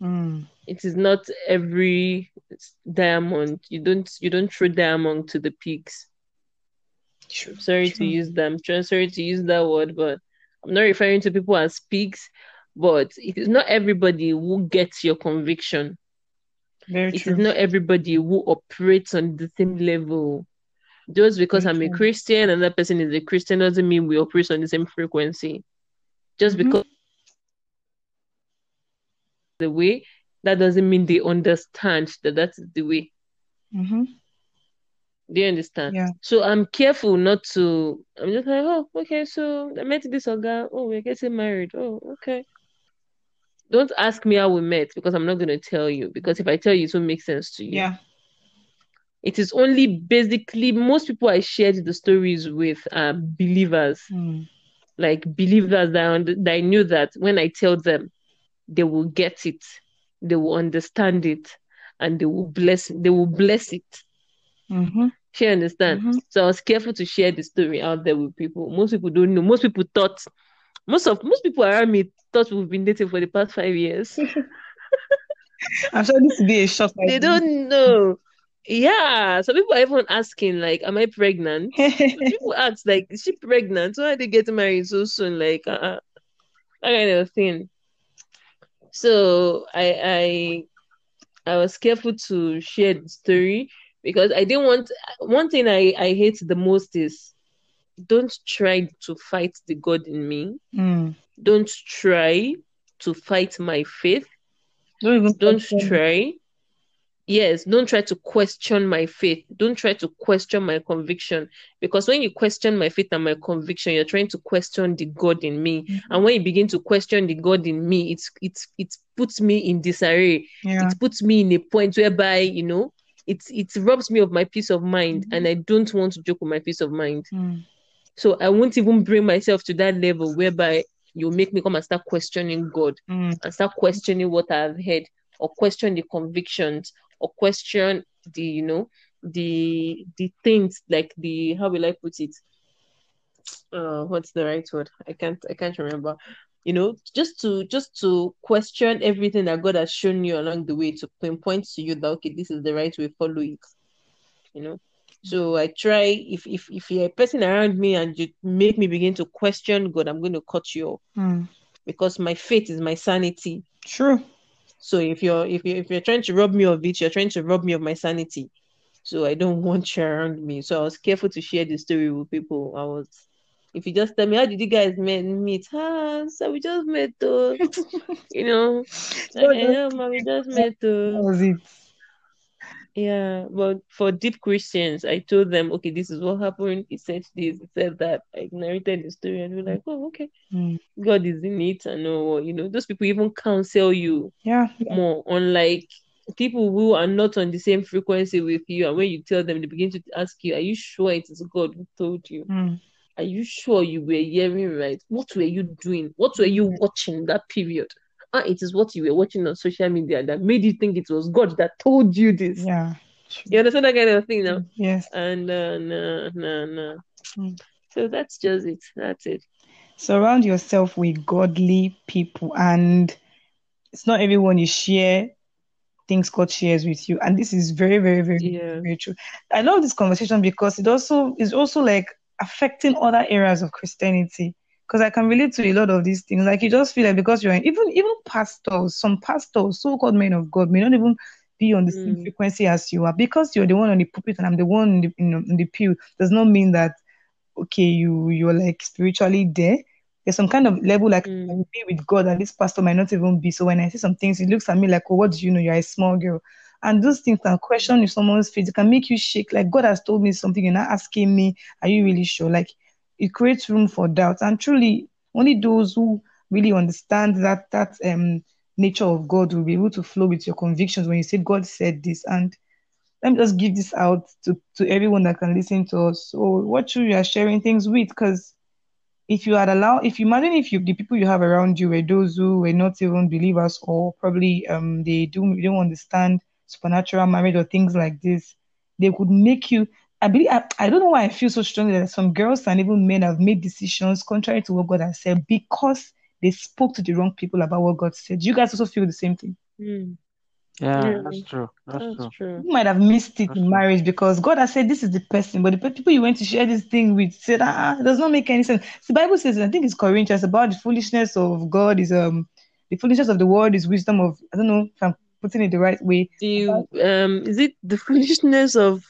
Mm. It is not every diamond. You don't you don't throw diamond to the pigs. True. sorry to use them. Sorry to use that word, but I'm not referring to people as pigs. But it is not everybody who gets your conviction. Very It is true. not everybody who operates on the same level. Just because Very I'm a. Christian and that person is a Christian doesn't mean we operate on the same frequency. Just Mhm. because the way, that doesn't mean they understand that that is the way. Mm-hmm. Do you understand? Yeah. So I'm careful not to. I'm just like, oh, okay. So I met this guy. Oh, we're getting married. Oh, okay. Don't ask me how we met because I'm not going to tell you. Because if I tell you, it won't make sense to you. Yeah. It is only basically most people I shared the stories with are believers, Mm. like believers that, that I knew that when I tell them, they will get it, they will understand it, and they will bless. They will bless it. Mm-hmm. She understand. Mhm. So I was careful to share the story out there with people. Most people don't know. Most people thought, most of most people around me thought we've been dating for the past five years. I'm sure this will be a shock. they don't know. Yeah, some people are even asking, like, "Am I pregnant?" people ask, like, "Is she pregnant? Why are they getting married so soon?" Like, uh, that kind of thing. So I I I was careful to share the story because I didn't want. One thing I I hate the most is don't try to fight the God in me. Mm. Don't try to fight my faith. Don't even Don't question try yes, don't try to question my faith. Don't try to question my conviction. Because when you question my faith and my conviction, you're trying to question the God in me. Mm-hmm. And when you begin to question the God in me, it's it's it puts me in disarray. Yeah. It puts me in a point whereby, you know, it it robs me of my peace of mind. Mhm. And I don't want to joke with my peace of mind. Mm. So I won't even bring myself to that level whereby you make me come and start questioning God Mm. and start questioning what I've heard or question the convictions or question the you know the the things like the how will I put it? Uh what's the right word? I can't I can't remember. You know just to just to question everything that God has shown you along the way to pinpoint to you that okay this is the right way follow it. You know so I try if if if you're a person around me and you make me begin to question God I'm going to cut you off Mm. because my faith is my sanity True. so if you're if you if you're trying to rob me of it, you're trying to rob me of my sanity. So I don't want you around me. So I was careful to share the story with people. I was if you just tell me how did you guys met meet? Ah, so we just met though. you know. So I know, we just met That was it. Yeah, but for deep Christians, I told them, okay, this is what happened. He said this, he said that. I narrated the story, and we're like, oh, okay, Mm. God is in it, and know, you know, those people even counsel you Yeah. more unlike people who are not on the same frequency with you and when you tell them they begin to ask you are you sure it is god who told you Mm. are you sure you were hearing right what were you doing what were you watching that period ah it is what you were watching on social media that made you think it was god that told you this Yeah. you understand that kind of thing now Yes. and uh, no no no Mm. so that's just it that's it Surround yourself with godly people, and it's not everyone you share things God shares with you. And this is very, very, very, yeah very true. I love this conversation because it also is also like affecting other areas of Christianity. Because I can relate to a lot of these things. Like you just feel like because you're in, even even pastors, some pastors, so-called men of God, may not even be on the same Mm. frequency as you are. Because you're the one on the pulpit and I'm the one in the, in, in the pew, does not mean that okay, you you're like spiritually there. There's some kind of level like Mm. I will be with God, and this pastor might not even be. So when I see some things, he looks at me like, "Oh, what do you know? You're a small girl." And those things can question if someone's faith. It can make you shake. Like God has told me something, you're not asking me, "Are you really sure?" Like it creates room for doubt. And truly, only those who really understand that that um nature of God will be able to flow with your convictions when you say God said this. And let me just give this out to, to everyone that can listen to us. So what you are sharing things with, because if you had allowed, if you imagine if you the people you have around you were those who were not even believers or probably um they do they don't understand supernatural marriage or things like this, they could make you. I believe I, I don't know why I feel so strongly that some girls and even men have made decisions contrary to what God has said because they spoke to the wrong people about what God said. Do you guys also feel the same thing? Mm. Yeah, Yeah. that's true. That's that's true. true You might have missed it That's in true. marriage because God has said this is the person, but the people you went to share this thing with said, ah, it does not make any sense. The Bible says, I think it's Corinthians about the foolishness of God is um the foolishness of the world is wisdom of I don't know if I'm putting it the right way. the um is it the foolishness of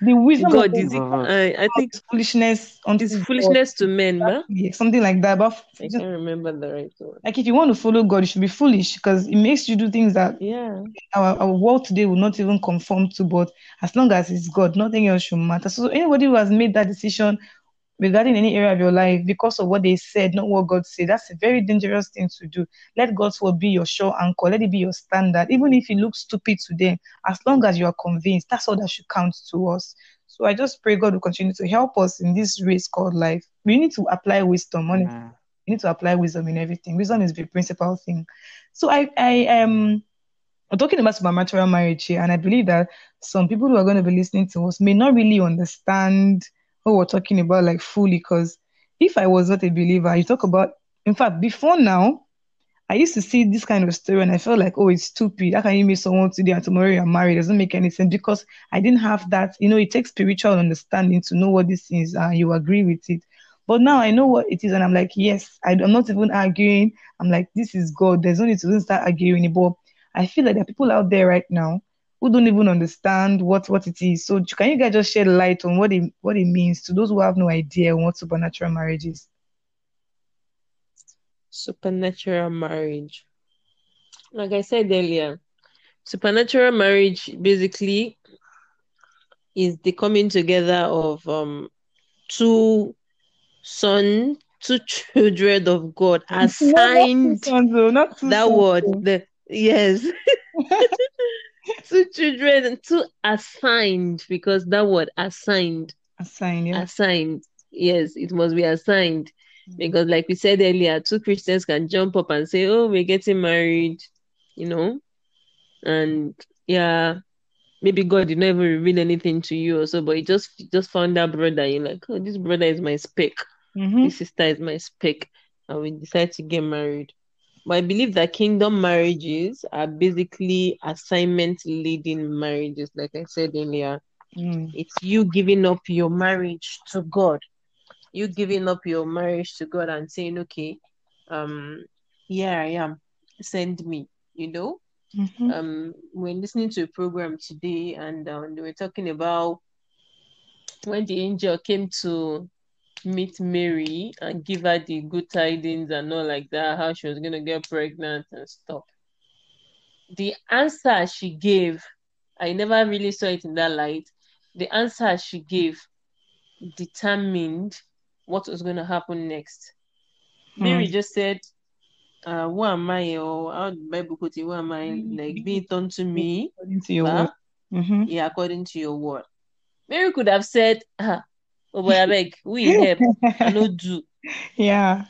The wisdom God of is it I I think foolishness unto it's God. foolishness to men ma Yeah, something like that. But I can't remember the right word like if you want to follow God, you should be foolish because it makes you do things that yeah our, our world today will not even conform to, but as long as it's God, nothing else should matter. So anybody who has made that decision regarding any area of your life because of what they said, not what God said, that's a very dangerous thing to do. Let God's word be your sure anchor. Let it be your standard. Even if it looks stupid to them, as long as you are convinced, that's all that should count to us. So I just pray God will continue to help us in this race called life. We need to apply wisdom, Amen. you need to apply wisdom in everything. Wisdom is the principal thing. So I, I um we're talking about supernatural marriage here, and I believe that some people who are going to be listening to us may not really understand what we're talking about like fully. Because if I was not a believer, you talk about in fact before now, I used to see this kind of story and I felt like, oh, it's stupid. How can you meet someone today and tomorrow you're married? It doesn't make any sense because I didn't have that. You know, it takes spiritual understanding to know what this is and you agree with it. But now I know what it is, and I'm like, yes, I, am not even arguing. I'm like, this is God. There's no need to even start arguing. But I feel like there are people out there right now who don't even understand what what it is. So can you guys just shed light on what it what it means to those who have no idea what supernatural marriage is? supernatural marriage like I said earlier supernatural marriage basically is the coming together of um two son, two children of God assigned. Sons, oh, not two that sons, word, oh. the yes, two children, and two assigned because that word assigned, Assigned, yeah. assigned. Yes, it must be assigned because, like we said earlier, two Christians can jump up and say, "Oh, we're getting married," you know, and yeah, maybe God did not even reveal anything to you or so, but you just you just found that brother. You're like, "Oh, this brother is my spec." Mhm. this sister is my spec and we decide to get married but i believe that kingdom marriages are basically assignment leading marriages like i said earlier Mm. it's you giving up your marriage to god you giving up your marriage to god and saying okay um here i am send me you know Mhm. um we're listening to a program today and um, they were talking about when the angel came to meet Mary and give her the good tidings and all like that, how she was gonna get pregnant and stuff. The answer she gave, I never really saw it in that light. The answer she gave determined what was gonna happen next. Mary Hmm. just said, uh, who am I? Or how the Bible put it, who am I? Like be it unto me, According to your word. Mhm. yeah, according to your word. Mary could have said, ah, oh boy, I beg, we help, I no do. yeah.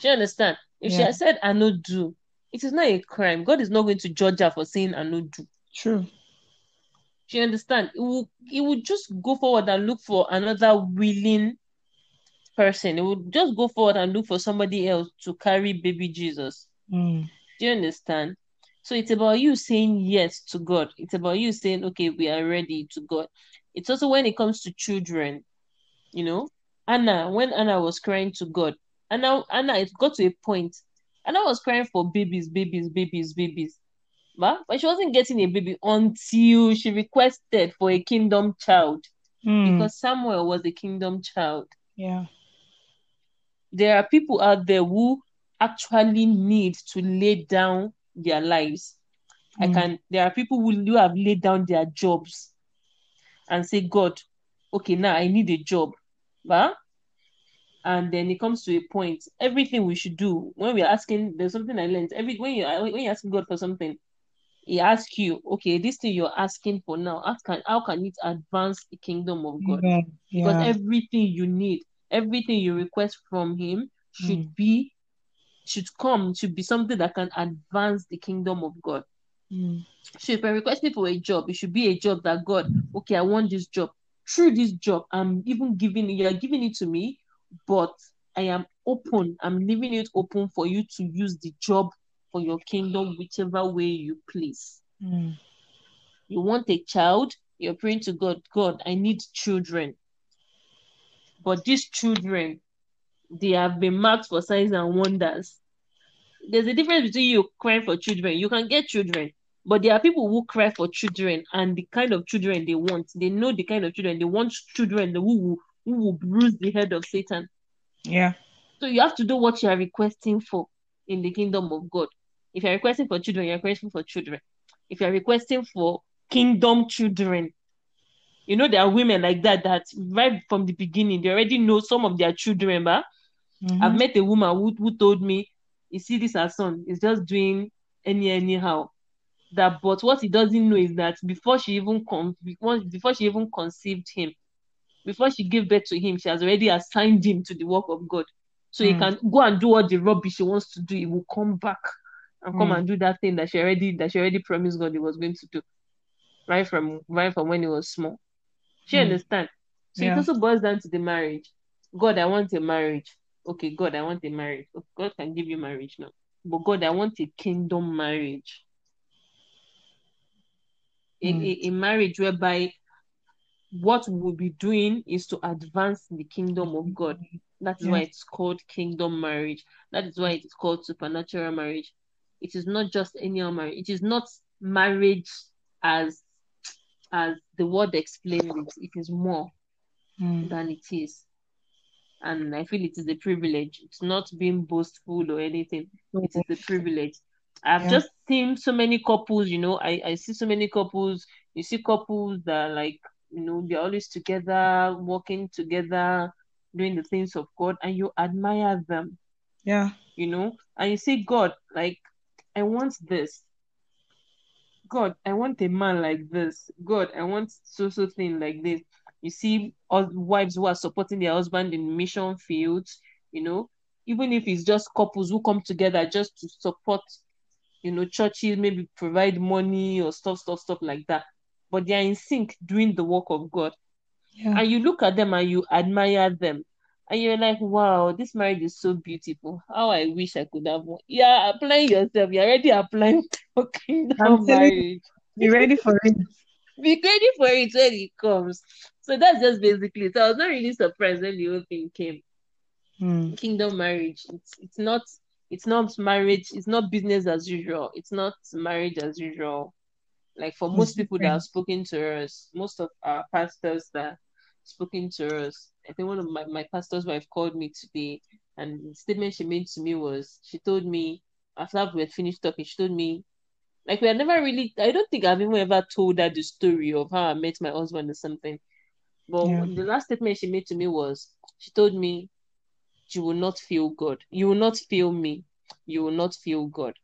Do you understand? If she had said I no do, it is not a crime. God is not going to judge her for saying I no do. True. Do you understand? It will it would just go forward and look for another willing person. It would just go forward and look for somebody else to carry baby Jesus. Mm. Do you understand? So it's about you saying yes to God. It's about you saying, okay, we are ready to God. It's also when it comes to children, you know, Anna, when Anna was crying to God, Anna, Anna, it got to a point. Anna was crying for babies, babies, babies, babies. But, but she wasn't getting a baby until she requested for a kingdom child Mm. because Samuel was a kingdom child. Yeah. There are people out there who actually need to lay down their lives. I Mm. can. There are people who, who have laid down their jobs and say, God, okay, now I need a job, but and then it comes to a point. Everything we should do when we're asking, there's something I learned. Every when you when you're asking God for something, He asks you, okay, this thing you're asking for now, how can how can it advance the kingdom of God? Yeah. Because everything you need, everything you request from Him should Mm. be should come should be something that can advance the kingdom of God. Mm. So if I request me for a job, it should be a job that God, okay, I want this job. Through this job, I'm even giving you are giving it to me, but I am open. I'm leaving it open for you to use the job for your kingdom, whichever way you please. Mm. You want a child, you're praying to God, God, I need children. But these children, they have been marked for signs and wonders. There's a difference between you crying for children. You can get children, but there are people who cry for children and the kind of children they want. They know the kind of children they want. Children who will, who will bruise the head of Satan. Yeah. So you have to do what you are requesting for in the kingdom of God. If you're requesting for children, you're requesting for children. If you're requesting for kingdom children, you know there are women like that that right from the beginning they already know some of their children. But Mhm. I've met a woman who, who told me, you see, this her son is just doing any anyhow. That but what he doesn't know is that before she even con- before, before she even conceived him, before she gave birth to him, she has already assigned him to the work of God. So he Mm. can go and do all the rubbish he wants to do. He will come back and come Mm. and do that thing that she already that she already promised God he was going to do. Right from right from when he was small. She Mm. understand. So Yeah. it also boils down to the marriage. God, I want a marriage. Okay, God, I want a marriage. God can give you marriage now. But God, I want a kingdom marriage. A, Mm. a, a marriage whereby what we'll be doing is to advance the kingdom of God. That is why it's called kingdom marriage. That is why it is called supernatural marriage. It is not just any other marriage. It is not marriage as as the word explains it. It is more Mm. than it is. And I feel it is a privilege. It's not being boastful or anything. It is a privilege. I've Yeah. just seen so many couples, you know, I, I see so many couples, you see couples that are like, you know, they're always together, working together, doing the things of God, and you admire them, Yeah. you know, and you say, God, like, I want this. God, I want a man like this. God, I want so so thing like this. You see, all wives who are supporting their husband in mission fields, you know, even if it's just couples who come together just to support, you know, churches, maybe provide money or stuff, stuff, stuff like that. But they are in sync doing the work of God. Yeah. And you look at them and you admire them. And you're like, wow, this marriage is so beautiful. How I wish I could have one. Yeah, applying yourself. You're already applying for kingdom marriage Be ready for it. be ready for it when it comes. So that's just basically it. So I was not really surprised when the whole thing came. Hmm. Kingdom marriage. It's it's not it's not marriage, it's not business as usual. It's not marriage as usual. Like for most people that have spoken to us, most of our pastors that have spoken to us. I think one of my, my pastor's wife called me today and the statement she made to me was she told me after we had finished talking, she told me like we had never really I don't think I've even ever told her the story of how I met my husband or something. But Yeah. the last statement she made to me was she told me you will not feel God. You will not feel me. You will not feel God.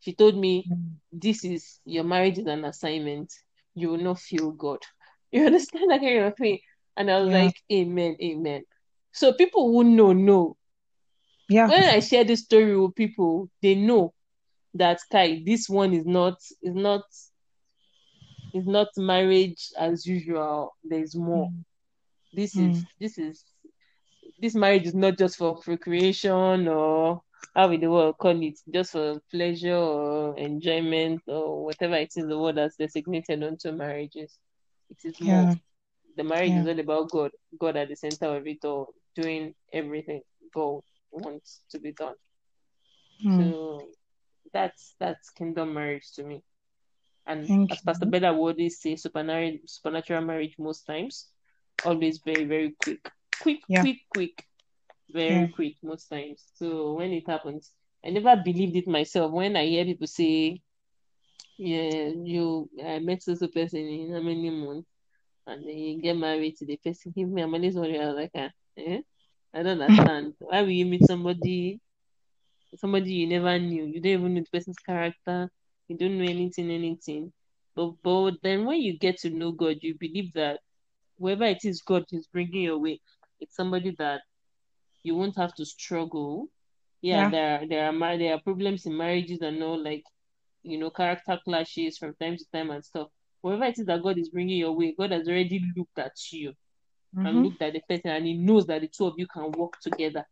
She told me this is your marriage is an assignment. You will not feel God. You understand that kind of thing? And I was Yeah. like, Amen, Amen. So people who know know. Yeah. When I share this story with people, they know that Kai, this one is not is not is not marriage as usual. There's more. Hmm. This Hmm. is this is this marriage is not just for procreation or how we the world call it, just for pleasure or enjoyment or whatever it is the word that's designated onto marriages. It is more. The marriage Yeah. is all about God, God at the center of it all, doing everything God wants to be done. Hmm. So that's that's kingdom marriage to me. And Thank as Pastor. Bella would always say, supernatural supernatural marriage most times, always very, very quick. Quick, Yeah. quick, quick. Very Yeah. quick most times. So when it happens, I never believed it myself. When I hear people say, Yeah, you I met this person in how many months and then you get married to the person, give me a money sorry, I was like, ah, eh? I don't understand. Why will you meet somebody somebody you never knew? You don't even know the person's character, you don't know anything, anything. But but then when you get to know God, you believe that whoever it is God is bringing your way, it's somebody that you won't have to struggle. Yeah, Yeah. there are, there are there are problems in marriages and all like you know character clashes from time to time and stuff. Whatever it is that God is bringing your way, God has already looked at you and Mm-hmm. looked at the person, and He knows that the two of you can work together.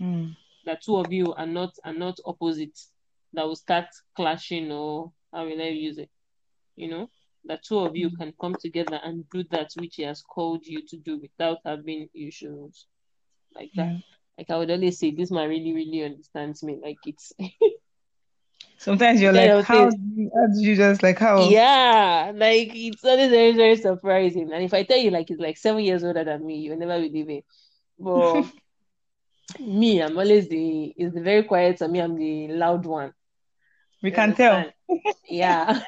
Hmm. That two of you are not are not opposites that will start clashing or how will I use it? You know, that two of you Mm. can come together and do that which He has called you to do without having issues like that. Yeah. Like I would always say, this man really, really understands me. Like it's Sometimes you're like, how you, how do you just like how? Yeah, like it's always very, very surprising. And if I tell you like he's like seven years older than me, you'll never believe it. But me, I'm always the is the very quiet and me, I'm the loud one. We You can tell. Yeah.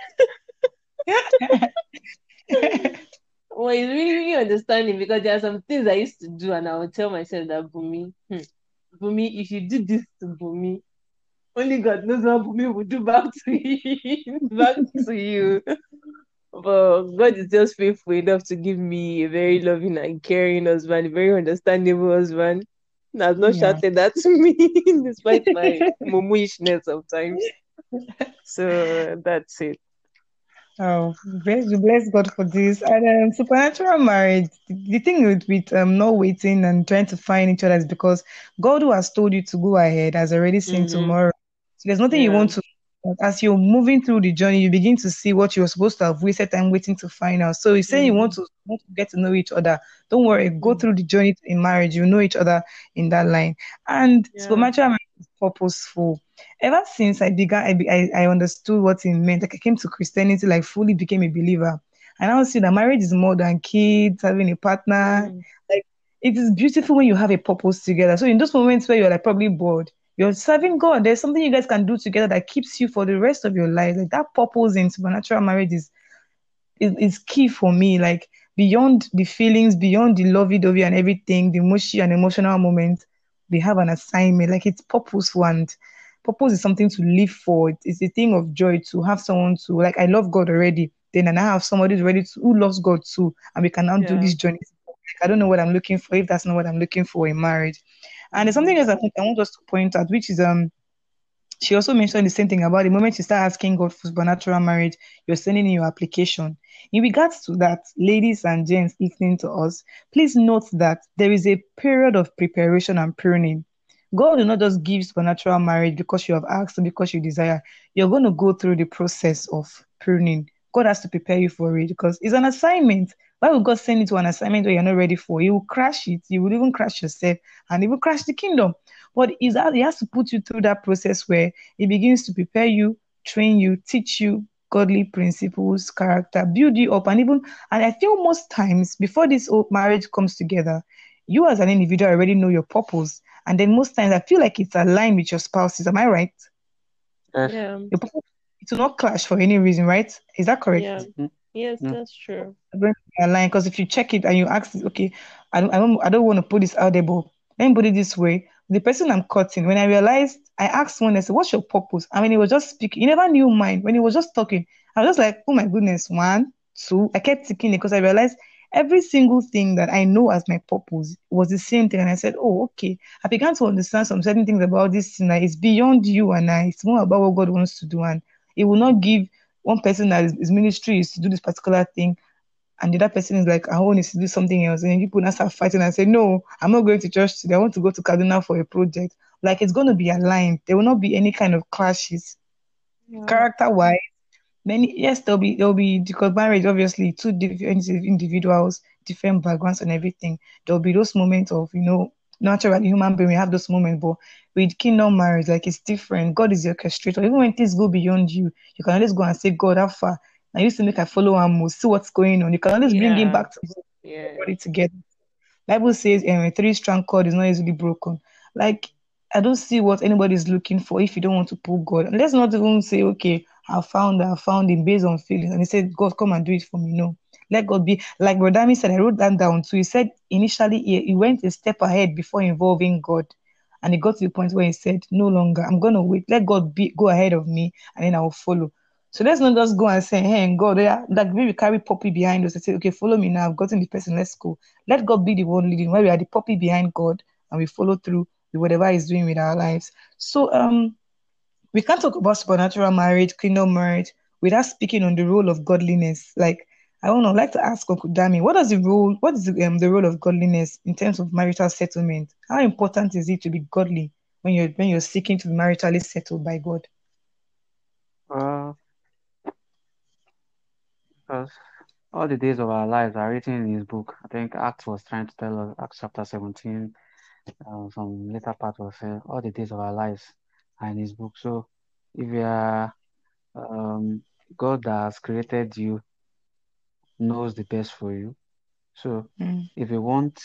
Well, it's really, really understanding because there are some things I used to do, and I would tell myself that Bumi, hmm, Bumi, if you do this to Bumi, only God knows what Bumi will do back to you, back to you. But God is just faithful enough to give me a very loving and caring husband, a very understandable husband. Has not Yeah. shouted that to me despite my mumuishness sometimes. So that's it. Oh, bless, bless God for this. And um, supernatural marriage, the, thing with, with um, not waiting and trying to find each other is because God, who has told you to go ahead, has already seen Mhm. tomorrow. So there's nothing you want to. As you're moving through the journey, you begin to see what you're supposed to have wasted time waiting to find out. So you're saying you want to, want to get to know each other. Don't worry, go Mhm. through the journey in marriage. You know each other in that line. And Yeah. supernatural marriage purposeful ever since I began, I, I, I understood what it meant. Like I came to Christianity, like fully became a believer. And I now see that marriage is more than kids, having a partner. Mm. Like it is beautiful when you have a purpose together. So in those moments where you're like probably bored, You're serving God. There's something you guys can do together that keeps you for the rest of your life. Like that purpose in supernatural marriage is is, is key for me. Like beyond the feelings, beyond the lovey-dovey and everything, the mushy and emotional moments, we have an assignment. Like it's purposeful and purpose is something to live for. It's a thing of joy to have someone to like. I love God already. Then and I have somebody who's ready to who loves God too, and we can now do this journey. I don't know what I'm looking for if that's not what I'm looking for in marriage. And there's something else I think I want us to point out, which is um she also mentioned the same thing about the moment you start asking God for supernatural marriage, you're sending in your application. In regards to that, ladies and gents listening to us, please note that there is a period of preparation and pruning. God will not just give supernatural marriage because you have asked or because you desire. You're going to go through the process of pruning. God has to prepare you for it because it's an assignment. Why would God send you to an assignment where you're not ready for? He will crash it. You will even crash yourself and will crash the kingdom. But he's, he has to put you through that process where he begins to prepare you, train you, teach you godly principles, character, build you up, and even and I feel most times before this whole marriage comes together, you as an individual already know your purpose, and then most times I feel like it's aligned with your spouses. Am I right? Yeah. Your purpose it will not clash for any reason, right? Is that correct? Yeah. Mm, Yes, Yeah. that's true. going to be aligned because if you check it and you ask, okay, I don't, I don't, I don't want to put this out there, but let me put it this way: the person I'm cutting, when I realized, I asked one, I said, "What's your purpose?" I mean, he was just speaking. He never knew mine. When he was just talking, I was just like, "Oh my goodness!" One, two. I kept ticking it because I realized every single thing that I know as my purpose was the same thing, and I said, "Oh, okay." I began to understand some certain things about this thing that is beyond you and I. It's more about what God wants to do, and it will not give one person that his, his ministry is to do this particular thing and the other person is like, I want to do something else. And people now start fighting and say, No, I'm not going to church today. I want to go to Kaduna for a project. Like it's going to be aligned. There will not be any kind of clashes. Yeah. Character wise, many yes, there'll be there'll be because marriage obviously two different individuals, different backgrounds and everything. There'll be those moments of, you know, naturally human being we have those moments, but with kingdom marriage, like it's different. God is the orchestrator. Even when things go beyond you, you can always go and say, God, how far? I used to make I follow and we'll see what's going on. You can always bring him back to Yeah. everybody together. Bible says um, a three-strand cord is not easily broken. Like I don't see what anybody is looking for if you don't want to pull God. And let's not even say, okay, I found I found him based on feelings. And he said, God, come and do it for me. No. Let God be like Brodami said, I wrote that down too. He said initially he, he went a step ahead before involving God. And he got to the point where he said, No longer, I'm gonna wait. Let God be go ahead of me and then I will follow. So let's not just go and say, Hey God, yeah, like we carry puppy behind us and say, Okay, follow me now. I've gotten the person, let's go. Let God be the one leading, where we are the puppy behind God and we follow through with whatever He's doing with our lives. So um we can't talk about supernatural marriage, kingdom marriage, without speaking on the role of godliness. Like I don't know, I'd like to ask Uncle Dami, what does the role, what is the, um, the role of godliness in terms of marital settlement? How important is it to be godly when you're when you're seeking to be maritally settled by God? Uh, because all the days of our lives are written in his book. I think Acts was trying to tell us, Acts chapter 17, uh, some later part was uh, all the days of our lives are in his book. So if you are um, God that has created you knows the best for you. So Mm, if you want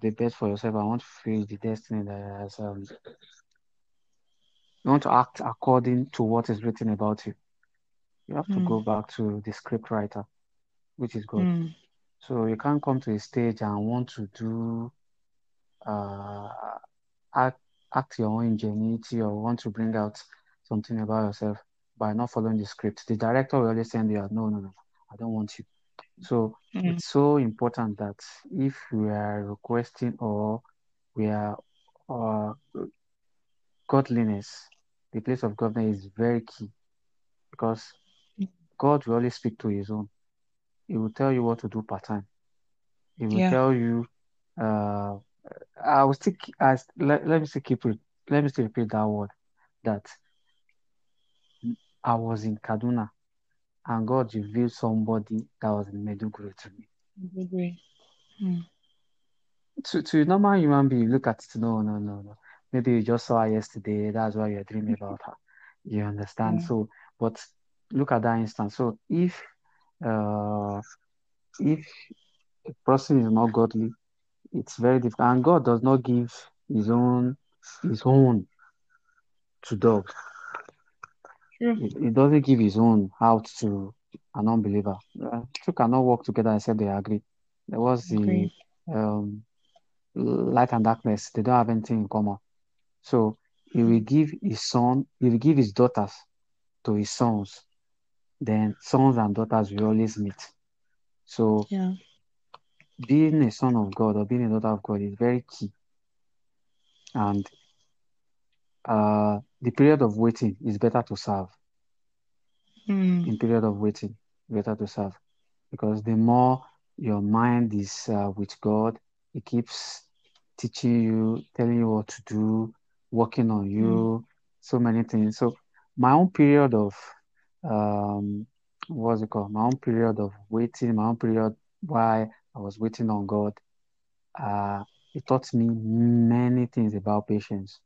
the best for yourself, I want to fulfill the destiny that has um, you want to act according to what is written about you. You have to mm, go back to the script writer, which is good. mm, So you can't come to a stage and want to do uh act, act your own ingenuity or want to bring out something about yourself by not following the script. The director will always send you out, no, no, no, I don't want you. So mm, it's so important that if we are requesting or we are uh, godliness, the place of godliness is very key because God will always speak to his own. He will tell you what to do part time. He will yeah. tell you, uh, I will still, I, let, let me still keep it, let me still repeat that word, that I was in Kaduna and God revealed somebody that was in Maiduguri to me. I agree. Mm, To, to a normal human being, you look at it, no, no, no, no. Maybe you just saw her yesterday, that's why you're dreaming about her. You understand? So, but look at that instance. So if, uh, if a person is not godly, it's very difficult. And God does not give his own, his own to dogs. He, he doesn't give his own out to an unbeliever. Uh, two cannot work together except they agree. There was the um, light and darkness. They don't have anything in common. So he will give his son, he will give his daughters to his sons. Then sons and daughters will always meet. So Yeah. being a son of God or being a daughter of God is very key. And uh, the period of waiting is better to serve. Hmm. In period of waiting, better to serve, because the more your mind is uh, with God, it keeps teaching you, telling you what to do, working on you, so many things. So my own period of um, what's it called? My own period of waiting, my own period why I was waiting on God, uh, it taught me many things about patience.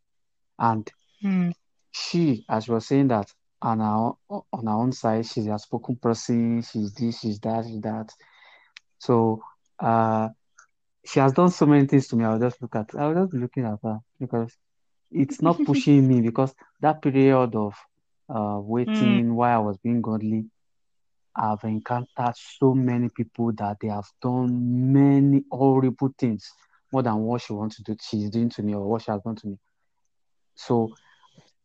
And Hmm. she, as you were saying that on our on our own side, she's a spoken person, she's this, she's that, she's that. So uh she has done so many things to me. I'll just look at I'll just be looking at her because it's not pushing me because that period of uh waiting while I was being godly, I've encountered so many people that they have done many horrible things more than what she wants to do, she's doing to me or what she has done to me. So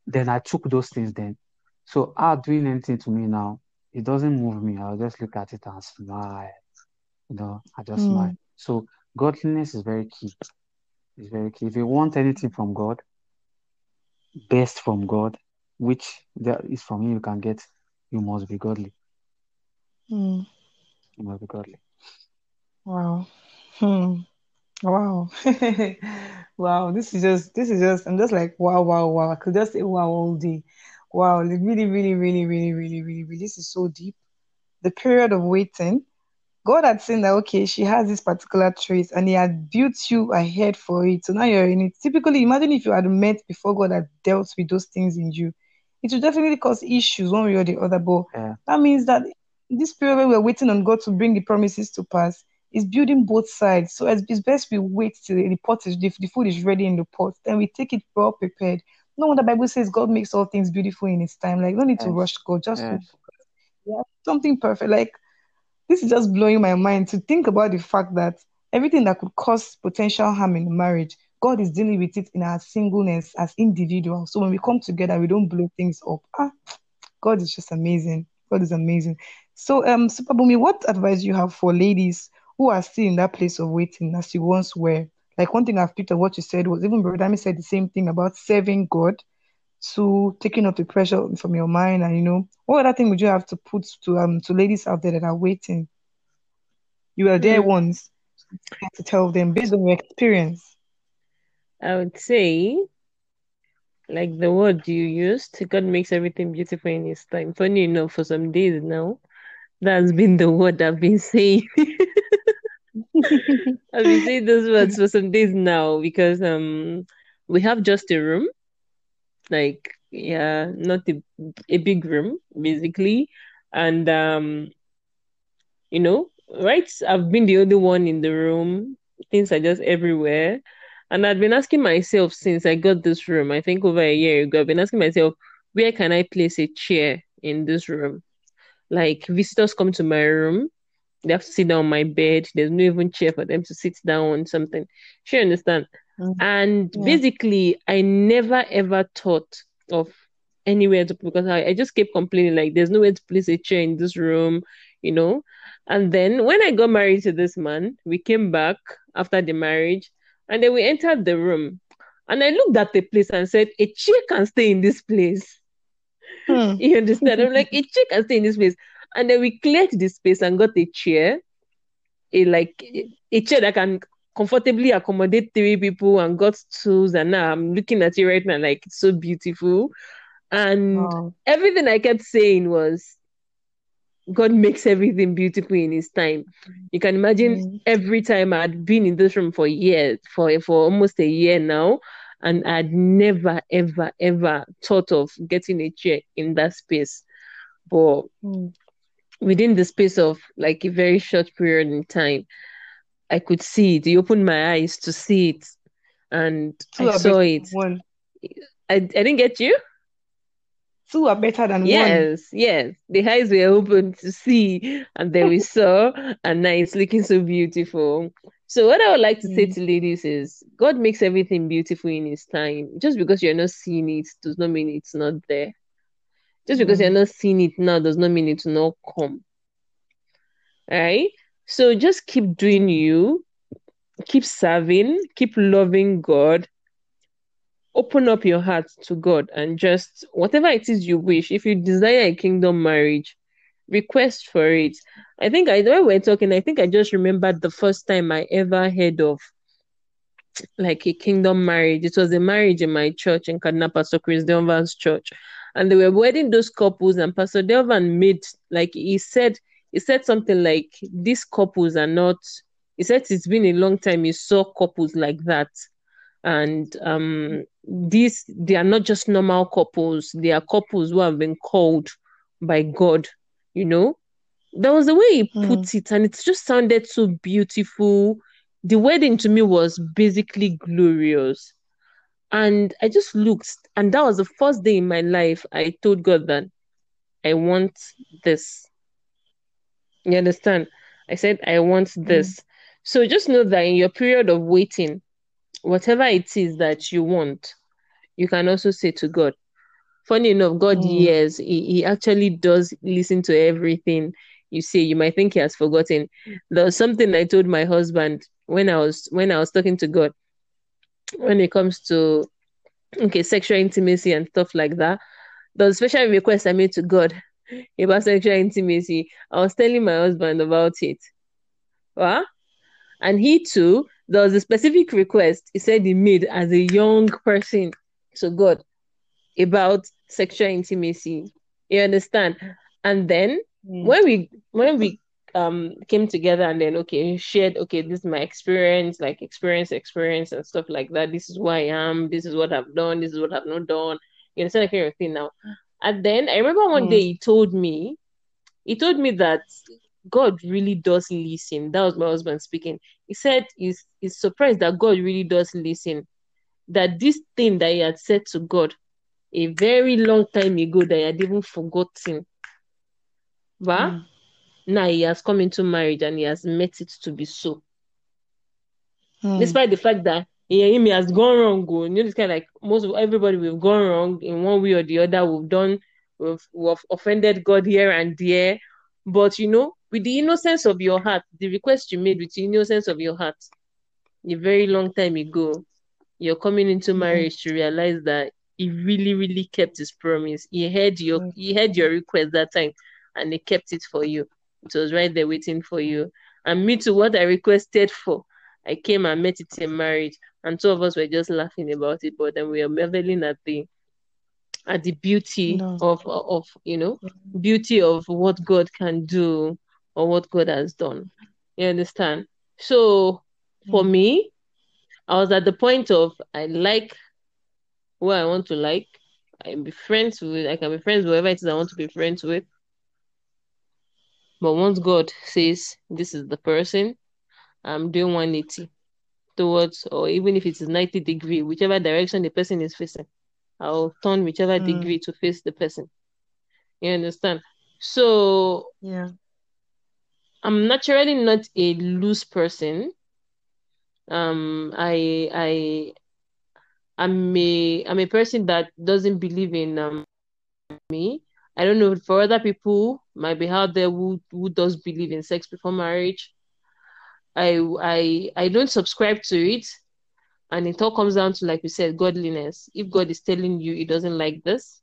then I took those things then. So her doing anything to me now, it doesn't move me. I'll just look at it and smile. You know, I just Hmm. smile. So godliness is very key. It's very key. If you want anything from God, best from God, which there is from Him you can get, you must be godly. Hmm. You must be godly. Wow. Hmm. Wow. Wow. This is just, this is just, I'm just like, wow, wow, wow. I could just say wow all day. Wow. Like, Really, really, really, really, really, really, really. This is so deep. The period of waiting. God had seen that, okay, she has this particular trait and He had built you ahead for it. So now you're in it. Typically, imagine if you had met before God had dealt with those things in you. It will definitely cause issues one way or the other. But Yeah. that means that this period where we're waiting on God to bring the promises to pass is building both sides. So it's, it's best we wait till the pot is the, the food is ready in the pot, then we take it well prepared. No wonder the Bible says God makes all things beautiful in His time. Like you no need to rush God, just. Yes. Yeah, something perfect. Like this is just blowing my mind to think about the fact that everything that could cause potential harm in marriage, God is dealing with it in our singleness as individuals. So when we come together, we don't blow things up. Ah, God is just amazing. God is amazing. So, um, Super Bumi, what advice do you have for ladies who are still in that place of waiting as you once were? Like one thing I've picked up what you said was even Brother said the same thing about serving God to taking off the pressure from your mind and you know what other thing would you have to put to um to ladies out there that are waiting? You were there Hmm. once to tell them based on your experience. I would say, like the word you used, God makes everything beautiful in His time. Funny enough, for some days now, that's been the word I've been saying. I've been saying those words for some days now because um we have just a room, like yeah, not a, a big room basically, and um you know, right? I've been the only one in the room. Things are just everywhere. And I've been asking myself since I got this room, I think over a year ago, I've been asking myself, where can I place a chair in this room? Like visitors come to my room, they have to sit down on my bed. There's no even chair for them to sit down on something. Sure, understand? Mm. And Yeah. basically, I never ever thought of anywhere to because I, I just kept complaining like there's nowhere to place a chair in this room, you know. And then when I got married to this man, we came back after the marriage, and then we entered the room. And I looked at the place and said, A chair can stay in this place. Hmm. You understand? I'm like, a chair can stay in this place. And then we cleared the space and got a chair, a like a chair that can comfortably accommodate three people and got tools. And now I'm looking at it right now, like it's so beautiful. And Wow. everything I kept saying was God makes everything beautiful in his time. You can imagine Mm. every time I'd been in this room for years, for for almost a year now, and I'd never, ever, ever thought of getting a chair in that space. But Mm. within the space of like a very short period in time, I could see it. He opened my eyes to see it, and I saw it. one. I, I didn't get you. Two are better than one. Yes, yes. The eyes were open to see, and then we saw, and now it's looking so beautiful. So, what I would like to say Mm. to ladies is God makes everything beautiful in His time. Just because you're not seeing it does not mean it's not there. Just because you're Mm. not seeing it now does not mean it will not come. All right? So, just keep doing you, keep serving, keep loving God, open up your heart to God and just whatever it is you wish. If you desire a kingdom marriage, request for it. I think I when we we're talking, I think I just remembered the first time I ever heard of like a kingdom marriage. It was a marriage in my church in Kaduna, Pastor Chris Delvan's church. And they were wedding those couples, and Pastor Delvan made like he said, he said something like these couples are not he said it's been a long time he saw couples like that and um these they are not just normal couples. They are couples who have been called by god you know? That was the way he Mm. put it and it just sounded so beautiful. The wedding to me was basically glorious. And i just looked and that was the first day in my life i told god that i want this. You understand? I said i want this. So just know that in your period of waiting whatever it is that you want, you can also say to God. Funny enough, God Mm. hears, he, he actually does listen to everything you say. You might think he has forgotten. There was something I told my husband when I was when I was talking to God when it comes to okay, sexual intimacy and stuff like that. A special request I made to God about sexual intimacy. I was telling my husband about it. What? And he too, there was a specific request he said he made as a young person to God about sexual intimacy. You understand? And then Mm. when we when we um came together and then okay shared okay this is my experience like experience experience and stuff like that this is who I am this is what I've done this is what I've not done you understand that kind of thing now and then I remember one Mm. day he told me he told me that God really does listen that was my husband speaking he said he's, he's surprised that God really does listen that this thing that he had said to God a very long time ago that he had even forgotten but Mm. now he has come into marriage and he has met it to be so Mm. despite the fact that yeah, him he has gone wrong. oh, You know, it's kind of like most of everybody we've gone wrong in one way or the other. We've done, we've, we've offended God here and there. But you know, with the innocence of your heart, the request you made with the innocence of your heart, a very long time ago, you're coming into Mm. marriage to realize that he really, really kept his promise. He heard your Mm. he heard your request that time and he kept it for you. It was right there waiting for you. And me too, what I requested for, I came and met it in marriage, and two of us were just laughing about it, but then we were marveling at the at the beauty No. of of you know beauty of what God can do or what God has done. You understand? So for Mm. me, I was at the point of I like who I want to like. I can be friends with I can be friends with whoever it is I want to be friends with. But once God says this is the person, I'm doing 180 towards, or even if it is 90 degree, whichever direction the person is facing, I'll turn whichever Mm. degree to face the person. You understand? So Yeah. I'm naturally not a loose person. Um, I I I'm a I'm a person that doesn't believe in um me. I don't know for other people might be out there who who does believe in sex before marriage. I I I don't subscribe to it, and it all comes down to like we said, godliness. If God is telling you he doesn't like this,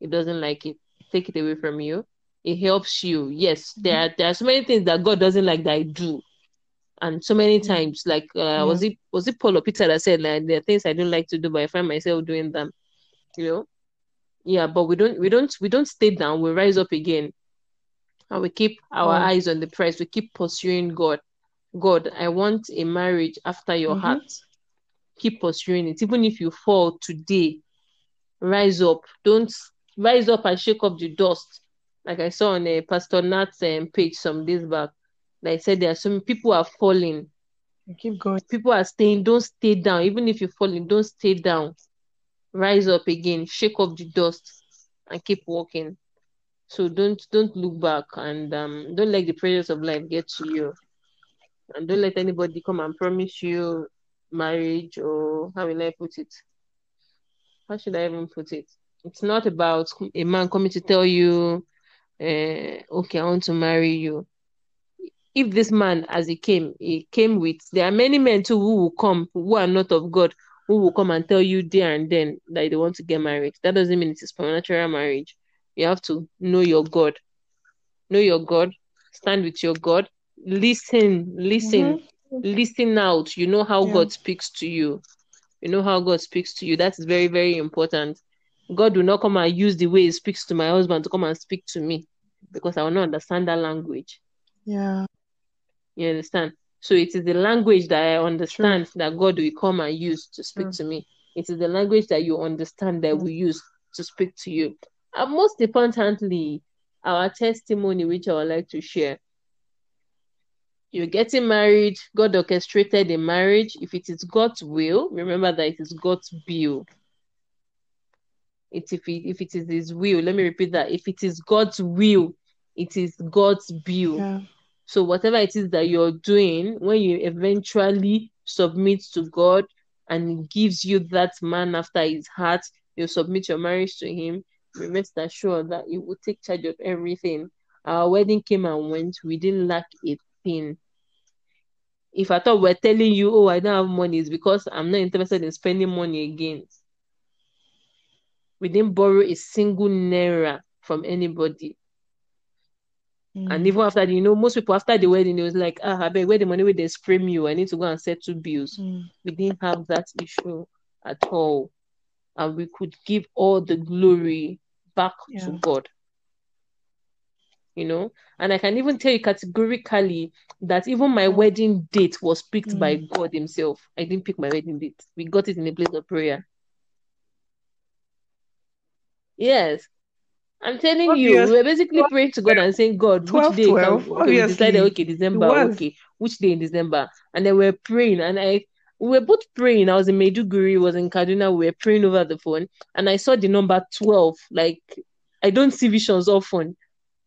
he doesn't like it, take it away from you. It helps you. Yes, there are there are so many things that God doesn't like that I do. And so many Mm. times, like uh, Yeah. was it was it Paul or Peter that said like there are things I don't like to do, but I find myself doing them. You know? Yeah, but we don't we don't we don't stay down, we rise up again. And we keep our Oh. eyes on the prize. We keep pursuing God. God, I want a marriage after your Mhm. heart. Keep pursuing it. Even if you fall today, rise up. Don't rise up and shake off the dust. Like I saw on a Pastor Nat's um, page some days back. Like I said, there are some people are falling. Keep going. People are staying. Don't stay down. Even if you're falling, don't stay down. Rise up again. Shake off the dust. and keep walking. So don't don't look back and um, don't let the pressures of life get to you, and don't let anybody come and promise you marriage or how will I put it? How should I even put it? It's not about a man coming to tell you, uh, okay, I want to marry you. If this man, as he came, he came with, there are many men too who will come who are not of God, who will come and tell you there and then that they want to get married. That doesn't mean it is supernatural marriage. You have to know your God. Know your God. Stand with your God. Listen, listen, mm-hmm. listen out. You know how yeah. God speaks to you. You know how God speaks to you. That is very, very important. God will not come and use the way He speaks to my husband to come and speak to me because I will not understand that language. Yeah. You understand? So it is the language that I understand True. that God will come and use to speak True. to me. It is the language that you understand that we use to speak to you. And most importantly, our testimony, which I would like to share. You're getting married, God orchestrated the marriage. If it is God's will, remember that it is God's will. It's if it, if it is His will, let me repeat that. If it is God's will, it is God's will. Yeah. So whatever it is that you're doing, when you eventually submit to God and He gives you that man after His heart, you submit your marriage to Him rest assured that He will take charge of everything. Our wedding came and went. We didn't lack a thing. If I thought we're telling you, oh, I don't have money, it's because I'm not interested in spending money again. We didn't borrow a single naira from anybody. Mm. And even after, you know, most people after the wedding, it was like, ah, I beg, where the money where they spray you? I need to go and settle bills. Mm. We didn't have that issue at all. And we could give all the glory back yeah. to God. You know, and I can even tell you categorically that even my wedding date was picked mm. by God Himself. I didn't pick my wedding date, we got it in a place of prayer. Yes, I'm telling Obviously. you, we were basically praying to God and saying, God, 12, which day 12, can, okay, we decided, okay, December, okay, which day in December? And then we we're praying, and I we were both praying. I was in Maiduguri, was in Kaduna. We were praying over the phone, and I saw the number twelve. Like I don't see visions often.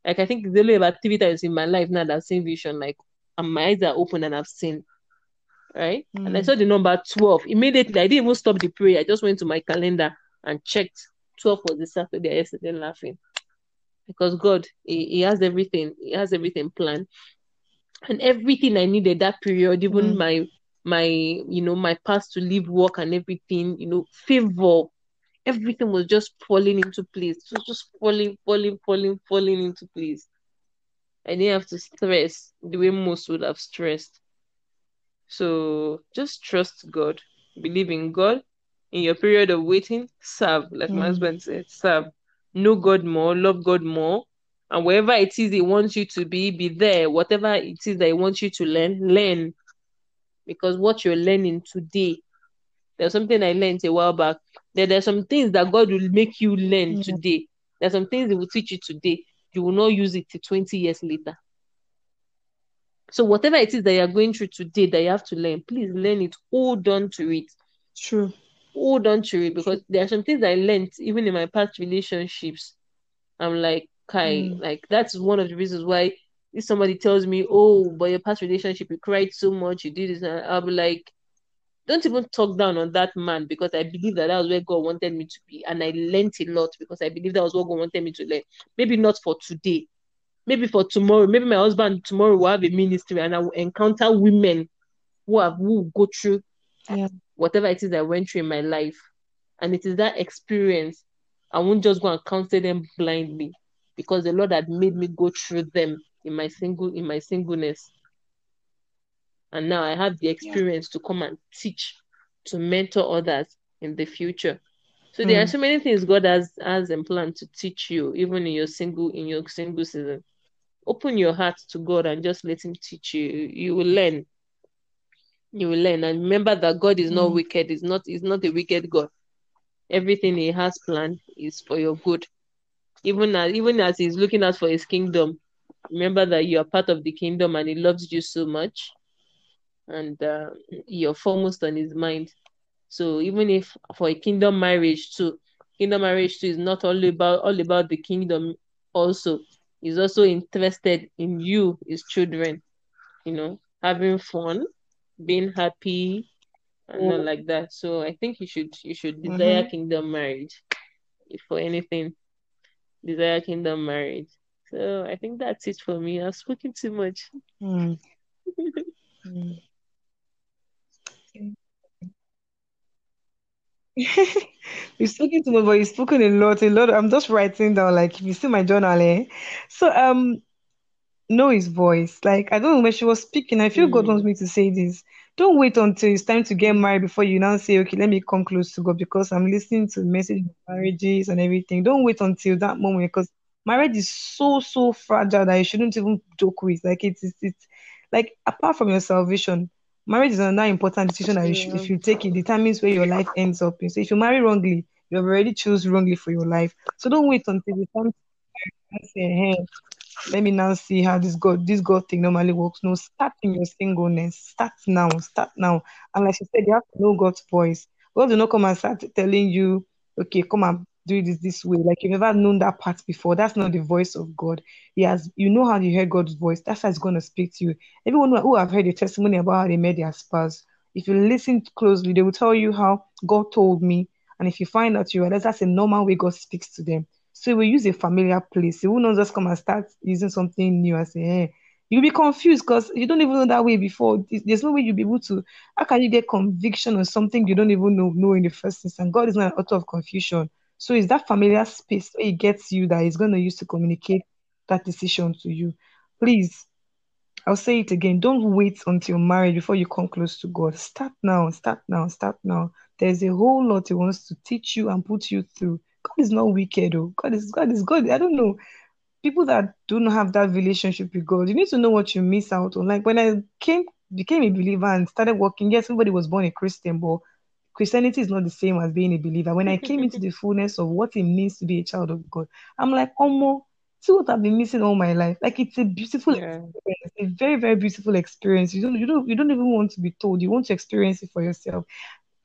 Like I think the only about three times in my life now that I've seen vision. Like and my eyes are open and I've seen. Right, mm. and I hmm. saw the number twelve immediately. I didn't even stop the prayer. I just went to my calendar and checked. Twelve was the Saturday. Yesterday, laughing because God, he, he has everything. He has everything planned and everything I needed that period, even mm. my my you know my path to leave work and everything you know favor everything was just falling into place it was just falling falling falling falling into place i didn't have to stress the way most would have stressed so just trust god believe in god in your period of waiting serve like mm. my husband said serve know god more love god more and wherever it is he wants you to be be there whatever it is that he wants you to learn learn because what you're learning today, there's something I learned a while back. There, there's some things that God will make you learn yeah. today. There's some things He will teach you today. You will not use it till 20 years later. So whatever it is that you're going through today that you have to learn, please learn it. Hold on to it. True. Hold on to it because there are some things I learned even in my past relationships. I'm like, Kai, mm. like that's one of the reasons why if somebody tells me, "Oh, but your past relationship, you cried so much, you did this," and I'll be like, "Don't even talk down on that man because I believe that that was where God wanted me to be, and I learned a lot because I believe that was what God wanted me to learn. Maybe not for today, maybe for tomorrow. Maybe my husband tomorrow will have a ministry, and I will encounter women who have who go through yeah. Whatever it is I went through in my life, and it is that experience. I won't just go and counsel them blindly because the Lord had made me go through them in my single in my singleness and now i have the experience yeah. to come and teach to mentor others in the future so mm. there are hmm. so many things god has has in plan to teach you even in your single in your single season open your heart to god and just let him teach you you will learn you will learn. And remember that god is not mm. wicked. He's not he's not a wicked god. Everything he has planned is for your good. Even as even as he's looking out for his kingdom remember that you are part of the kingdom and he loves you so much. And uh, you're foremost on his mind. So even if for a kingdom marriage too kingdom marriage too is not only about all about the kingdom also. He's also interested in you, his children, you know, having fun, being happy, and not like that. So I think you should you should desire Mhm. kingdom marriage. If for anything, desire kingdom marriage. So I think that's it for me. I've spoken too much. Mm. Mm. You've spoken to me, but you've spoken a lot, a lot. I'm just writing down, like, if you see my journal, eh? So, um, know his voice. Like, I don't know when she was speaking, I feel God wants Mm, me to say this. Don't wait until it's time to get married before you now say, okay, let me come close to God because I'm listening to message of marriages and everything. Don't wait until that moment because marriage is so, so fragile that you shouldn't even joke with. Like, it's, it's, it's like, apart from your salvation, marriage is another important decision that you should, if you take it, determines where your life ends up in. So, if you marry wrongly, you have already choose wrongly for your life. So, don't wait until the time to say, hey, let me now see how this God this God thing normally works. No, start in your singleness. Start now. Start now. And like she said, you have to know God's voice. God will not come and start telling you, okay, come and do this this way. Like you've never known that part before. That's not the voice of God. He has you know how you hear God's voice. That's how He's gonna speak to you. Everyone who have heard a testimony about how they met their spouse, if you listen closely, they will tell you how God told me. And if you find out you realize that's a normal way God speaks to them. So we use a familiar place. You will not just come and start using something new and say, hey, you'll be confused because you don't even know that way before. There's no way you'll be able to. How can you get conviction on something you don't even know, know in the first instance? And God is not an author of confusion. So it's that familiar space where He gets you that He's going to use to communicate that decision to you. Please, I'll say it again. Don't wait until marriage before you come close to God. Start now, start now, start now. There's a whole lot He wants to teach you and put you through. God is not wicked, oh. God is God is God. I don't know. People that do not have that relationship with God, you need to know what you miss out on. Like when I came became a believer and started working, yes, everybody was born a Christian, but Christianity is not the same as being a believer. When I came into the fullness of what it means to be a child of God, I'm like, oh, more, see what I've been missing all my life. Like it's a beautiful Yeah. experience, a very, very beautiful experience. You don't, you don't, you don't even want to be told. You want to experience it for yourself.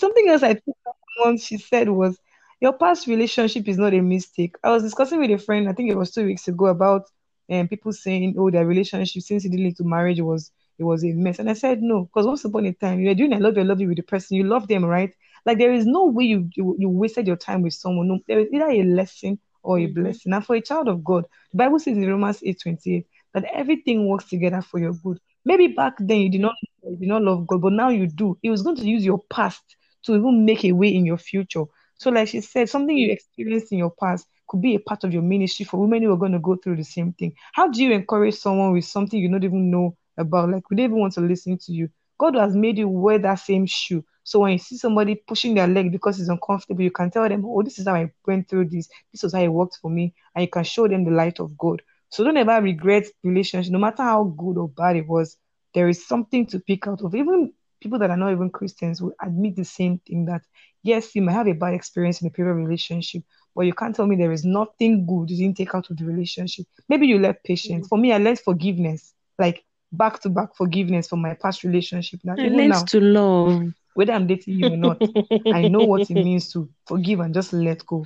Something else I think up on she said was, Your past relationship is not a mistake. I was discussing with a friend, I think it was two weeks ago, about um, people saying, Oh, their relationship since it didn't lead to marriage was it was a mess. And I said no, because once upon a time you were doing I love you, I love you with the person, you love them, right? Like there is no way you you, you wasted your time with someone. No, there is either a lesson or a Mm-hmm. blessing. And for a child of God, the Bible says in Romans 8 28 that everything works together for your good. Maybe back then you did not you did not love God, but now you do. He was going to use your past to even make a way in your future. So, like she said, something you experienced in your past could be a part of your ministry for women who are going to go through the same thing. How do you encourage someone with something you don't even know about? Like, would don't even want to listen to you. God has made you wear that same shoe. So when you see somebody pushing their leg because it's uncomfortable, you can tell them, oh, this is how I went through this. This was how it worked for me. And you can show them the light of God. So don't ever regret relationship, no matter how good or bad it was. There is something to pick out of. Even people that are not even Christians will admit the same thing that yes, you might have a bad experience in a previous relationship, but you can't tell me there is nothing good you didn't take out of the relationship. Maybe you learned patience. Mm. For me, I learned forgiveness, like back to back forgiveness from my past relationship. Now, I even learned now, to love. whether I'm dating you or not, I know what it means to forgive and just let go.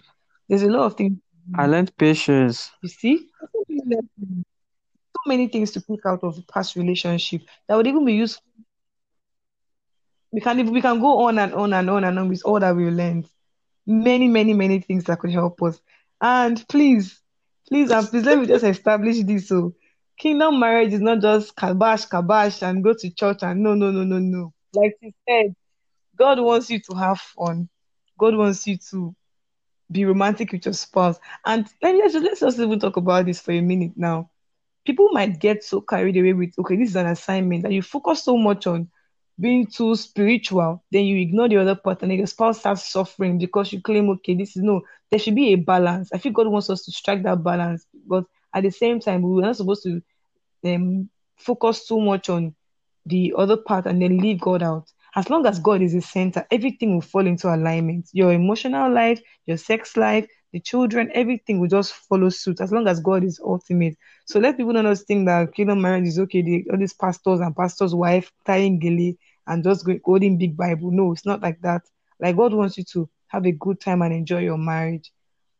There's a lot of things I learned patience. you see. So many things to pick out of past relationship that would even be useful. We can we can go on and on and on and on with all that we learned. Many, many, many things that could help us. And please, please, and please let me just establish this. So kingdom marriage is not just kabash, kabash, and go to church and no, no, no, no, no. Like he said, God wants you to have fun. God wants you to be romantic with your spouse. And let me just, let's just even talk about this for a minute now. People might get so carried away with, okay, this is an assignment that you focus so much on being too spiritual, then you ignore the other part, and your spouse starts suffering because you claim, okay, this is no, there should be a balance. I think God wants us to strike that balance, but at the same time, we're not supposed to um, focus too much on the other part and then leave God out. As long as God is the center, everything will fall into alignment. Your emotional life, your sex life, the children, everything will just follow suit as long as God is ultimate. So let people not think that kingdom marriage is okay. The, all these pastors and pastors' wife tying gele and just going holding big Bible. No, it's not like that. Like God wants you to have a good time and enjoy your marriage.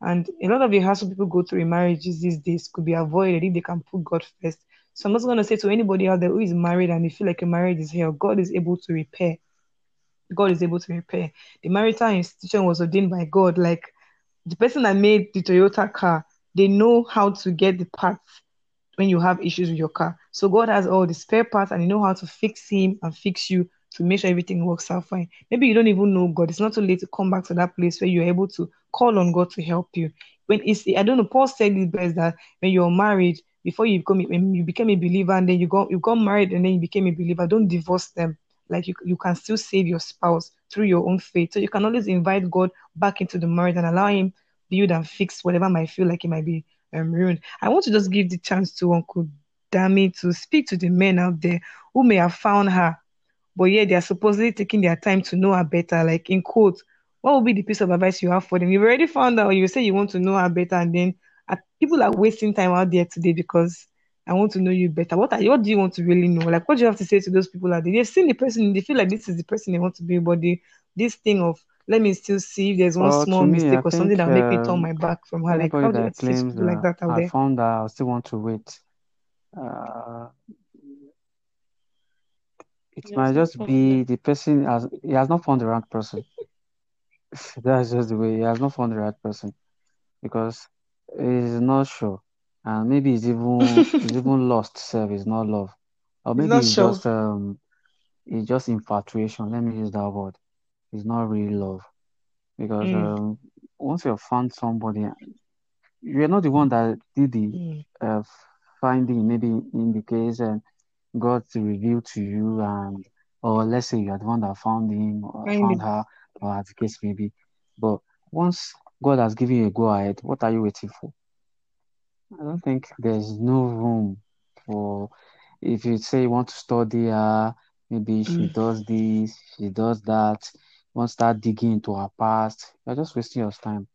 And a lot of the hassle people go through in marriages these days could be avoided if they can put God first. So I'm just gonna say to anybody out there who is married and they feel like a marriage is hell, God is able to repair. God is able to repair. The marital institution was ordained by God. Like the person that made the Toyota car, they know how to get the parts when you have issues with your car. So God has all the spare parts and you know how to fix him and fix you to make sure everything works out fine. Maybe you don't even know God. It's not too late to come back to that place where you're able to call on God to help you. When it's I don't know, Paul said it best that when you're married, before you become when you became a believer and then you got you got married and then you became a believer, don't divorce them. Like you, you can still save your spouse through your own faith. So you can always invite God back into the marriage and allow him build and fix whatever might feel like it might be um, ruined. I want to just give the chance to Uncle Dami to speak to the men out there who may have found her, but yeah, they are supposedly taking their time to know her better. Like in quote, what would be the piece of advice you have for them? You've already found out, you say you want to know her better, and then uh, people are wasting time out there today because I want to know you better. What are you, what do you want to really know? Like, what do you have to say to those people out there? They've seen the person, they feel like this is the person they want to be, but they, this thing of let me still see if there's one Well, small me, I mistake or something that make me turn um, my back from her. Like, how do you that people like that that out I there? found that I still want to wait, uh, it might just be the person has he has not found the right person. That's just the way he has not found the right person because he's not sure, and maybe he's even he's even lost self. It's not love, or He's maybe it's sure. just um it's just infatuation. Let me use that word. It's not really love because Mm, um once you've found somebody, you're not the one that did the mm, uh, finding. Maybe in the case and God to reveal to you, and or let's say you are the one that found him or found her, or as the case may be. But once God has given you a go ahead, what are you waiting for? I don't think there's no room for if you say you want to study her, maybe she Mm, does this, she does that, you want to start digging into her past, you're just wasting your time.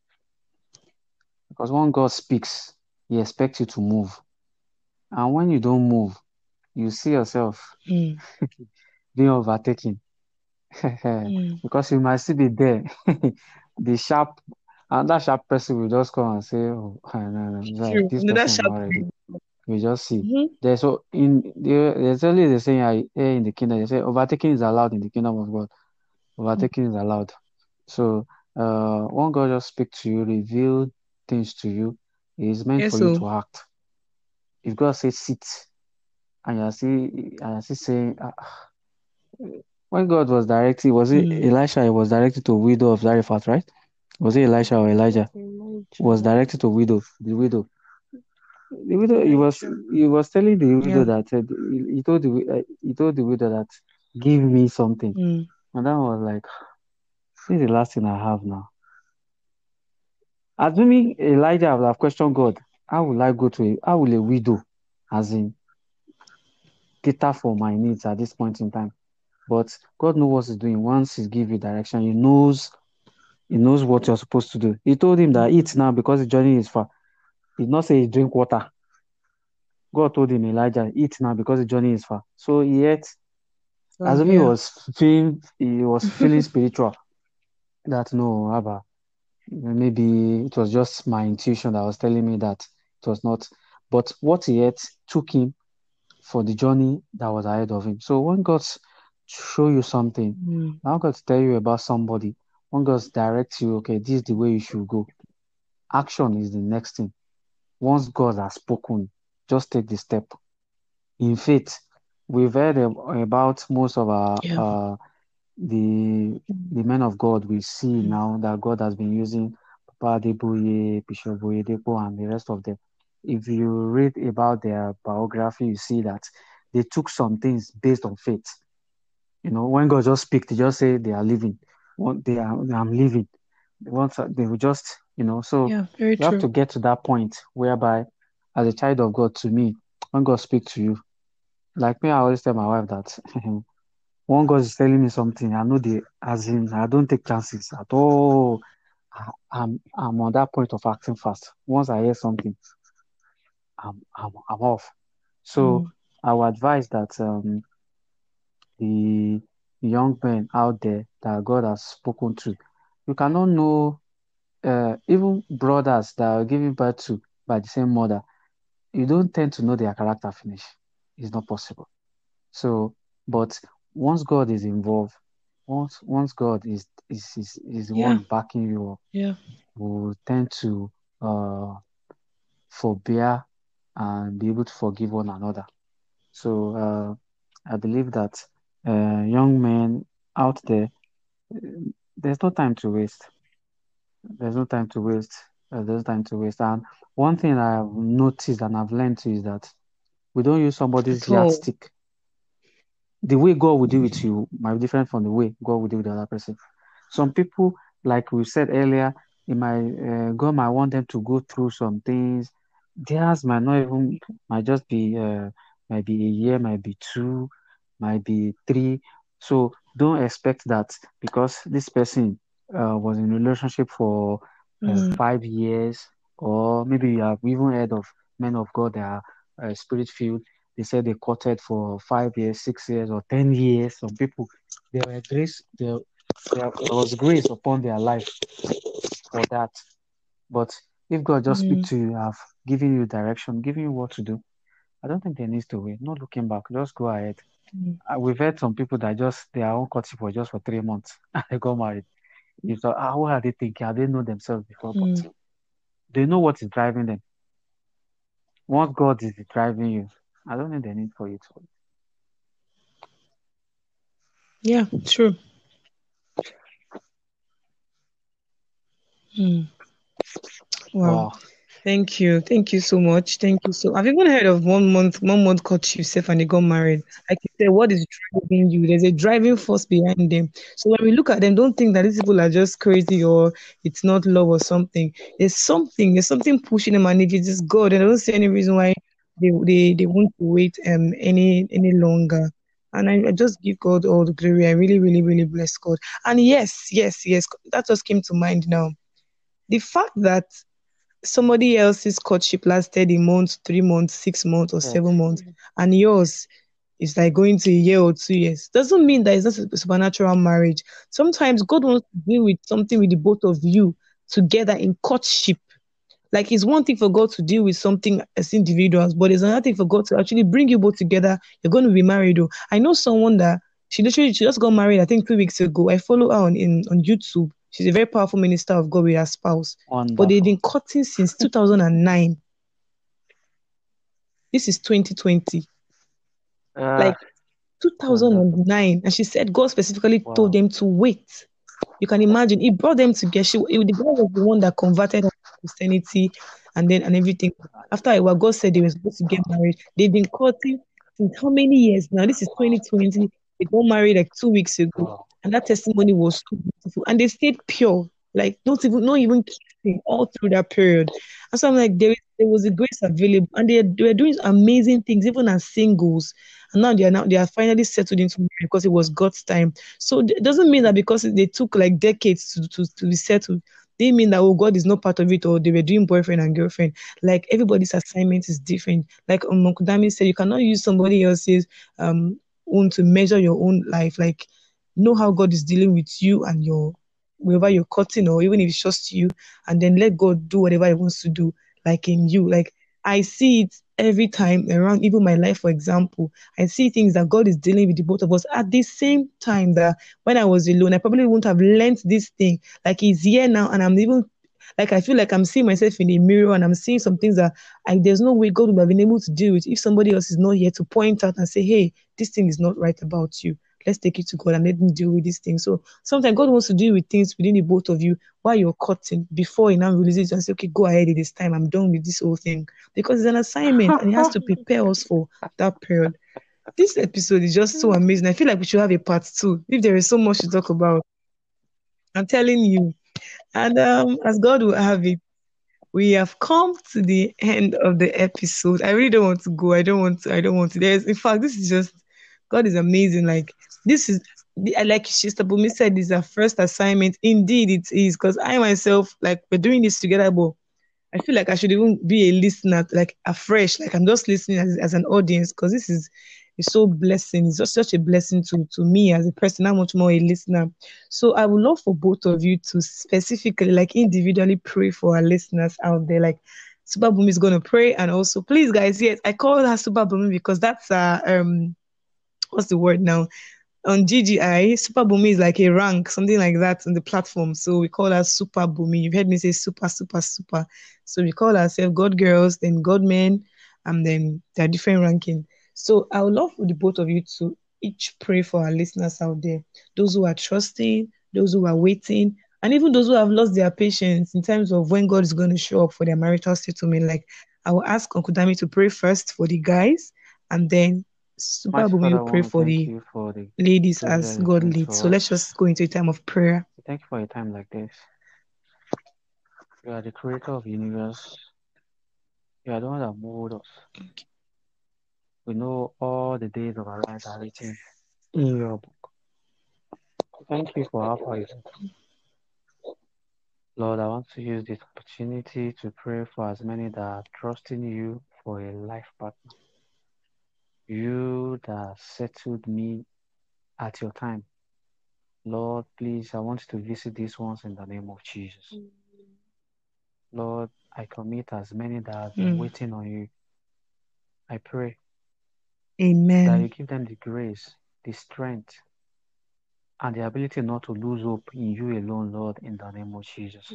Because when God speaks, He expects you to move. And when you don't move, you see yourself mm, being overtaken. mm. because you might still be there. the sharp, and that sharp person will just come and say, Oh, no, no, like this Another person sharp. We just see. Mm-hmm. There's so in there, there's only the saying I hear in the kingdom. They say overtaking is allowed in the kingdom of God. Overtaking is allowed. So uh, when God just speak to you, reveal things to you, it is meant Yes, for you to act. If God says sit, and you're still and you're still saying, ah, when God was directed, was it Mm. Elisha? He was directed to widow of Zarephath, right? Was it Elisha or Elijah? Was directed to widow, the widow. The widow. He was Elijah. he was telling the widow Yeah. that uh, he, he told the uh, he told the widow that give me something, Mm. and that was like, this is the last thing I have now. Assuming Elijah would have questioned God, how will I go to a how will a widow, as in cater for my needs at this point in time? But God knows what He's doing. Once He gives you direction, He knows He knows what you're supposed to do. He told him that eat now because the journey is far. He did not say drink water. God told him Elijah eat now because the journey is far. So he ate. Oh, he yeah. was feeling he was feeling spiritual. That no, Abba, maybe it was just my intuition that was telling me that it was not. But what he ate took him for the journey that was ahead of him. So when God show you something, Mm. now God tell you about somebody, when God directs you, okay, this is the way you should go. Action is the next thing. Once God has spoken, just take the step. In faith, we've heard about most of our Yeah. uh, the the men of God we see now that God has been using Papa Adeboye, Bishop Oyedepo, and the rest of them. If you read about their biography, you see that they took some things based on faith. You know, when God just speak, they just say they are living. They are, I'm living. Once they will just, you know, so Yeah, you have to get to that point whereby, as a child of God, to me, when God speaks to you, like me, I always tell my wife that when God is telling me something, I know the as in I don't take chances at all. I, I'm I'm on that point of acting fast. Once I hear something, I'm I'm, I'm off. So Mm. I would advise that um, the young men out there that God has spoken to, you cannot know uh, even brothers that are giving birth to by the same mother, you don't tend to know their character finish. It's not possible. So, but once God is involved, once once God is is is, is the Yeah. one backing you up, Yeah. we will tend to uh forbear and be able to forgive one another. So uh, I believe that uh, young men out there, there's no time to waste. There's no time to waste. Uh, there's no time to waste. And one thing I've noticed and I've learned too is that we don't use somebody's all. yardstick. The way God will deal with you might be different from the way God will deal with the other person. Some people, like we said earlier, it might uh, God might want them to go through some things. Theirs might not even might just be uh, might be a year, might be two, might be three. So don't expect that because this person uh, was in a relationship for uh, Mm. five years, or maybe you have even heard of men of God that are uh, spirit filled. They said they courted for five years, six years, or ten years. Some people there were grace there, there was grace upon their life for that. But if God just speak Mm. to you, have given you direction, giving you what to do, I don't think there needs to wait. Not looking back, just go ahead. Mm. Uh, we've had some people that just their own courtship was just for three months and they got married. You thought, ah, what are they thinking? Have they know themselves before? But Mm. they know what is driving them. Once God is driving you, I don't think they need for you to wait. Yeah, true. Mm. Wow. Wow. Thank you. Thank you so much. Thank you so I've even heard of one month, one month courtship self and they got married. Like you said, what is driving you? There's a driving force behind them. So when we look at them, don't think that these people are just crazy or it's not love or something. There's something, there's something pushing them and if it is just God, I don't see any reason why they they, they won't wait um any any longer. And I, I just give God all the glory. I really, really, really bless God. And yes, yes, yes, that just came to mind now. The fact that somebody else's courtship lasted a month, three months, six months, or seven months, and yours is like going to a year or two years. Doesn't mean that it's not a supernatural marriage. Sometimes God wants to deal with something with the both of you together in courtship. Like it's one thing for God to deal with something as individuals, but it's another thing for God to actually bring you both together. You're going to be married. Though I know someone that she literally she just got married. I think two weeks ago. I follow her on in on YouTube. She's a very powerful minister of God with her spouse, but they've been courting since 2009. This is 2020, Uh, like wonderful. 2009, and she said God specifically Wow. told them to wait. You can imagine He brought them together. She, the guy was the one that converted her to Christianity, and then and everything. After a while, God said they were supposed to get married. They've been courting since how many years now? This is 2020. They got married like two weeks ago, Wow. And that testimony was so beautiful. And they stayed pure, like not even not even kissing all through that period. And so I'm like, there, there was a grace available, and they, they were doing amazing things even as singles. And now they are now they are finally settled into marriage because it was God's time. So it doesn't mean that because they took like decades to, to, to be settled, they mean that oh God is not part of it or they were doing boyfriend and girlfriend. Like everybody's assignment is different. Like um, Dami said, you cannot use somebody else's um own to measure your own life. Like know how God is dealing with you and your wherever you're cutting or even if it's just you, and then let God do whatever He wants to do, like in you. Like I see it every time around, even my life, for example. I see things that God is dealing with the both of us at the same time that when I was alone, I probably wouldn't have learned this thing. Like He's here now, and I'm even like I feel like I'm seeing myself in the mirror and I'm seeing some things that I, there's no way God would have been able to deal with if somebody else is not here to point out and say, hey, this thing is not right about you. Let's take it to God and let Him deal with this thing. So sometimes God wants to deal with things within the both of you while you're cutting before He now releases it and say, okay, go ahead this time. I'm done with this whole thing because it's an assignment and He has to prepare us for that period. This episode is just so amazing. I feel like we should have a part two if there is so much to talk about. I'm telling you. And um, as God will have it, we have come to the end of the episode. I really don't want to go. I don't want to. I don't want to. There's, in fact, this is just God is amazing. Like this is like Sister Bumi said, this is our first assignment. Indeed, it is because I myself, like, we're doing this together, but I feel like I should even be a listener, like afresh. Like I'm just listening as, as an audience because this is it's so blessing. It's just such a blessing to to me as a person, I'm much more a listener. So I would love for both of you to specifically, like individually, pray for our listeners out there. Like Super is gonna pray, and also please, guys, yes, I call her Super because that's uh um what's the word now? On GGI, Super Bumi is like a rank, something like that on the platform. So we call her Super Bumi. You've heard me say super, super, super. So we call ourselves God Girls, then God Men, and then there are different ranking. So I would love for the both of you to each pray for our listeners out there, those who are trusting, those who are waiting, and even those who have lost their patience in terms of when God is going to show up for their marital settlement. Like I will ask Uncle Dami to pray first for the guys, and then Super Mighty Bumi Father, I will pray for the for the ladies as God leads. So let's just go into a time of prayer. Thank you for a time like this. You are the creator of the universe. You are the one that molded us. We know all the days of our lives are written in your book. Thank you for how far you brought us. Lord, I want to use this opportunity to pray for as many that are trusting you for a life partner. You that settled me at your time. Lord, please, I want you to visit these ones in the name of Jesus. Lord, I commit as many that have been Mm. waiting on you. I pray Amen. that you give them the grace, the strength, and the ability not to lose hope in you alone, Lord, in the name of Jesus.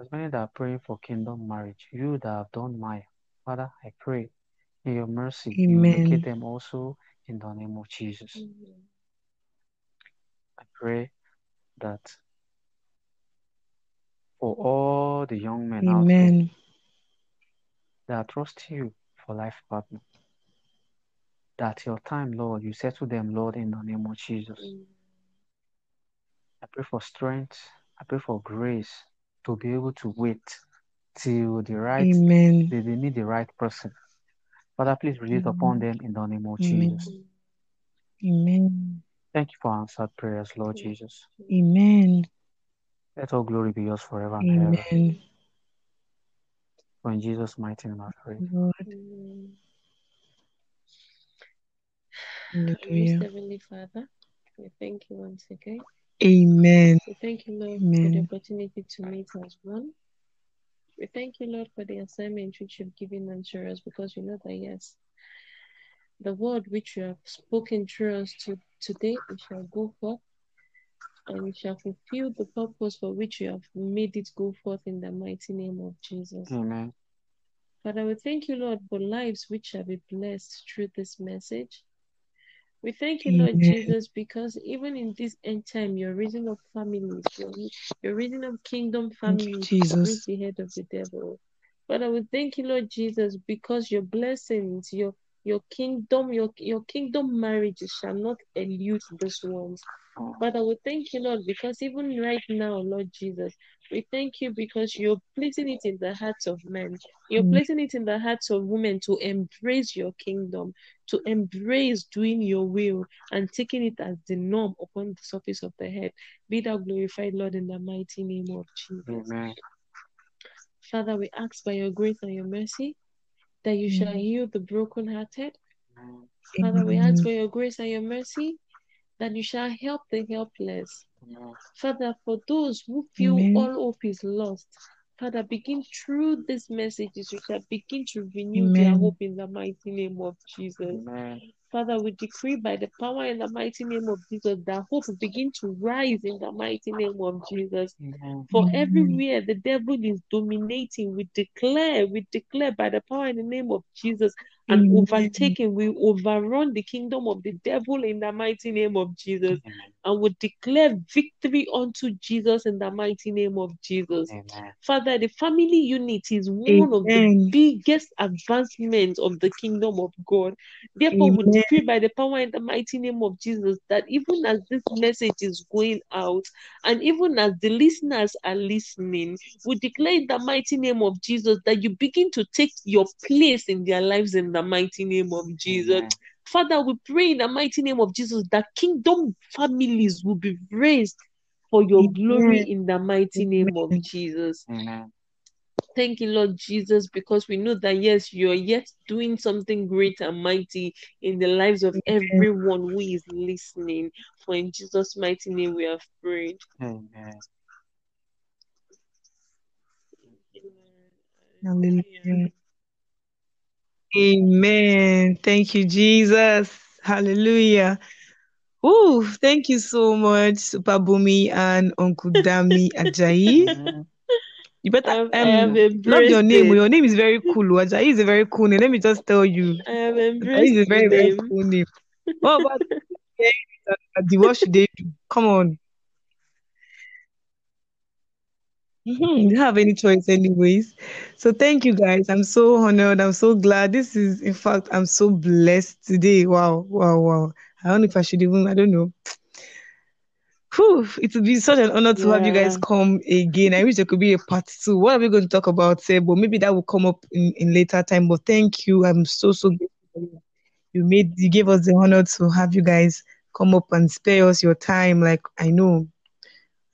As many that are praying for kingdom marriage, you that have done mine, Father, I pray in your mercy, you Amen. them also in the name of Jesus. I pray that for all the young men out there Amen. that trust you for life partner, that your time, Lord, you settle them, Lord, in the name of Jesus. I pray for strength. I pray for grace to be able to wait till the right Amen. they, they meet the right person. Father, please release upon them in the name of Amen. Jesus. Amen. Thank you for answered prayers, Lord Jesus. Amen. Let all glory be yours forever and ever. Amen. For in Jesus' mighty name I pray. Lord, hallelujah. Heavenly Father, we thank you once again. Amen. We thank you, Lord, for the opportunity to meet as one. We thank you, Lord, for the assignment which you've given unto us because we know that, yes, the word which you have spoken through us to, today, it shall go forth and it shall fulfill the purpose for which you have made it go forth in the mighty name of Jesus. Amen. Father, we thank you, Lord, for lives which shall be blessed through this message. We thank you, Lord Amen. Jesus, because even in this end time, you're raising up families, you're, you're raising up kingdom families Jesus. the head of the devil. Father, we thank you, Lord Jesus, because your blessings, your your kingdom, your your kingdom marriages shall not elude these ones. Father, we thank you, Lord, because even right now, Lord Jesus, we thank you because you're placing it in the hearts of men. You're Amen. placing it in the hearts of women to embrace your kingdom, to embrace doing your will and taking it as the norm upon the surface of the head. Be thou glorified, Lord, in the mighty name of Jesus. Amen. Father, we ask by your grace and your mercy that you shall heal the brokenhearted. Amen. Father, we ask Amen. for your grace and your mercy that you shall help the helpless. Amen. Father, for those who feel Amen. all hope is lost, Father, begin through these messages, you shall begin to renew their hope in the mighty name of Jesus. Amen. Father, we decree by the power in the mighty name of Jesus that hope begin to rise in the mighty name of Jesus. Amen. For Amen. everywhere the devil is dominating, we declare, we declare by the power in the name of Jesus and Amen. overtaking, we overrun the kingdom of the devil in the mighty name of Jesus. Amen. And we declare victory unto Jesus in the mighty name of Jesus. Amen. Father, the family unit is one of the biggest advancements of the kingdom of God. Therefore, we decree by the power in the mighty name of Jesus that even as this message is going out, and even as the listeners are listening, we declare in the mighty name of Jesus that you begin to take your place in their lives in the mighty name of Jesus. Amen. Father, we pray in the mighty name of Jesus that kingdom families will be raised for your glory in the mighty name of Jesus. Amen. Thank you, Lord Jesus, because we know that yes, you're yet doing something great and mighty in the lives of everyone who is listening. For in Jesus' mighty name we have prayed. Amen. Hallelujah. Amen. Thank you, Jesus. Hallelujah. Ooh, thank you so much, Super Bumi and Uncle Dami Ajayi. You better I have, I have um love your name. it. Your name is very cool. Ajayi is a very cool name. Let me just tell you. I have Ajayi embraced is a very, very name. cool name. What about the what should they do? Come on. Mhm, You don't have any choice anyways. So thank you guys. I'm so honored. I'm so glad. This is in fact I'm so blessed today. Wow, wow, wow. I don't know if I should even I don't know. Whew, it would be such an honor to have you guys come again. I wish there could be a part two. What are we going to talk about? Say, but maybe that will come up in, in later time. But thank you. I'm so so grateful. You made you gave us the honor to have you guys come up and spare us your time. Like I know.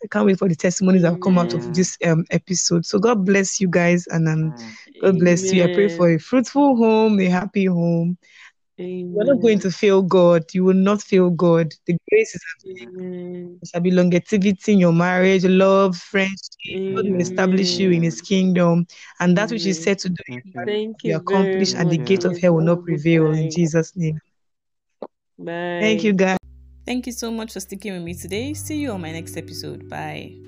I can't wait for the testimonies that will come out of this um episode. So God bless you guys and um Amen. God bless you. I pray for a fruitful home, a happy home. You're not going to fail God. You will not fail God. The grace is Amen. there shall be longevity in your marriage, love, friendship. God will establish you in His kingdom, and that which is said to do Thank you. Thank you very accomplished, and the gate of hell will not prevail. In. Jesus' name. Bye. Thank you, guys. Thank you so much for sticking with me today. See you on my next episode. Bye.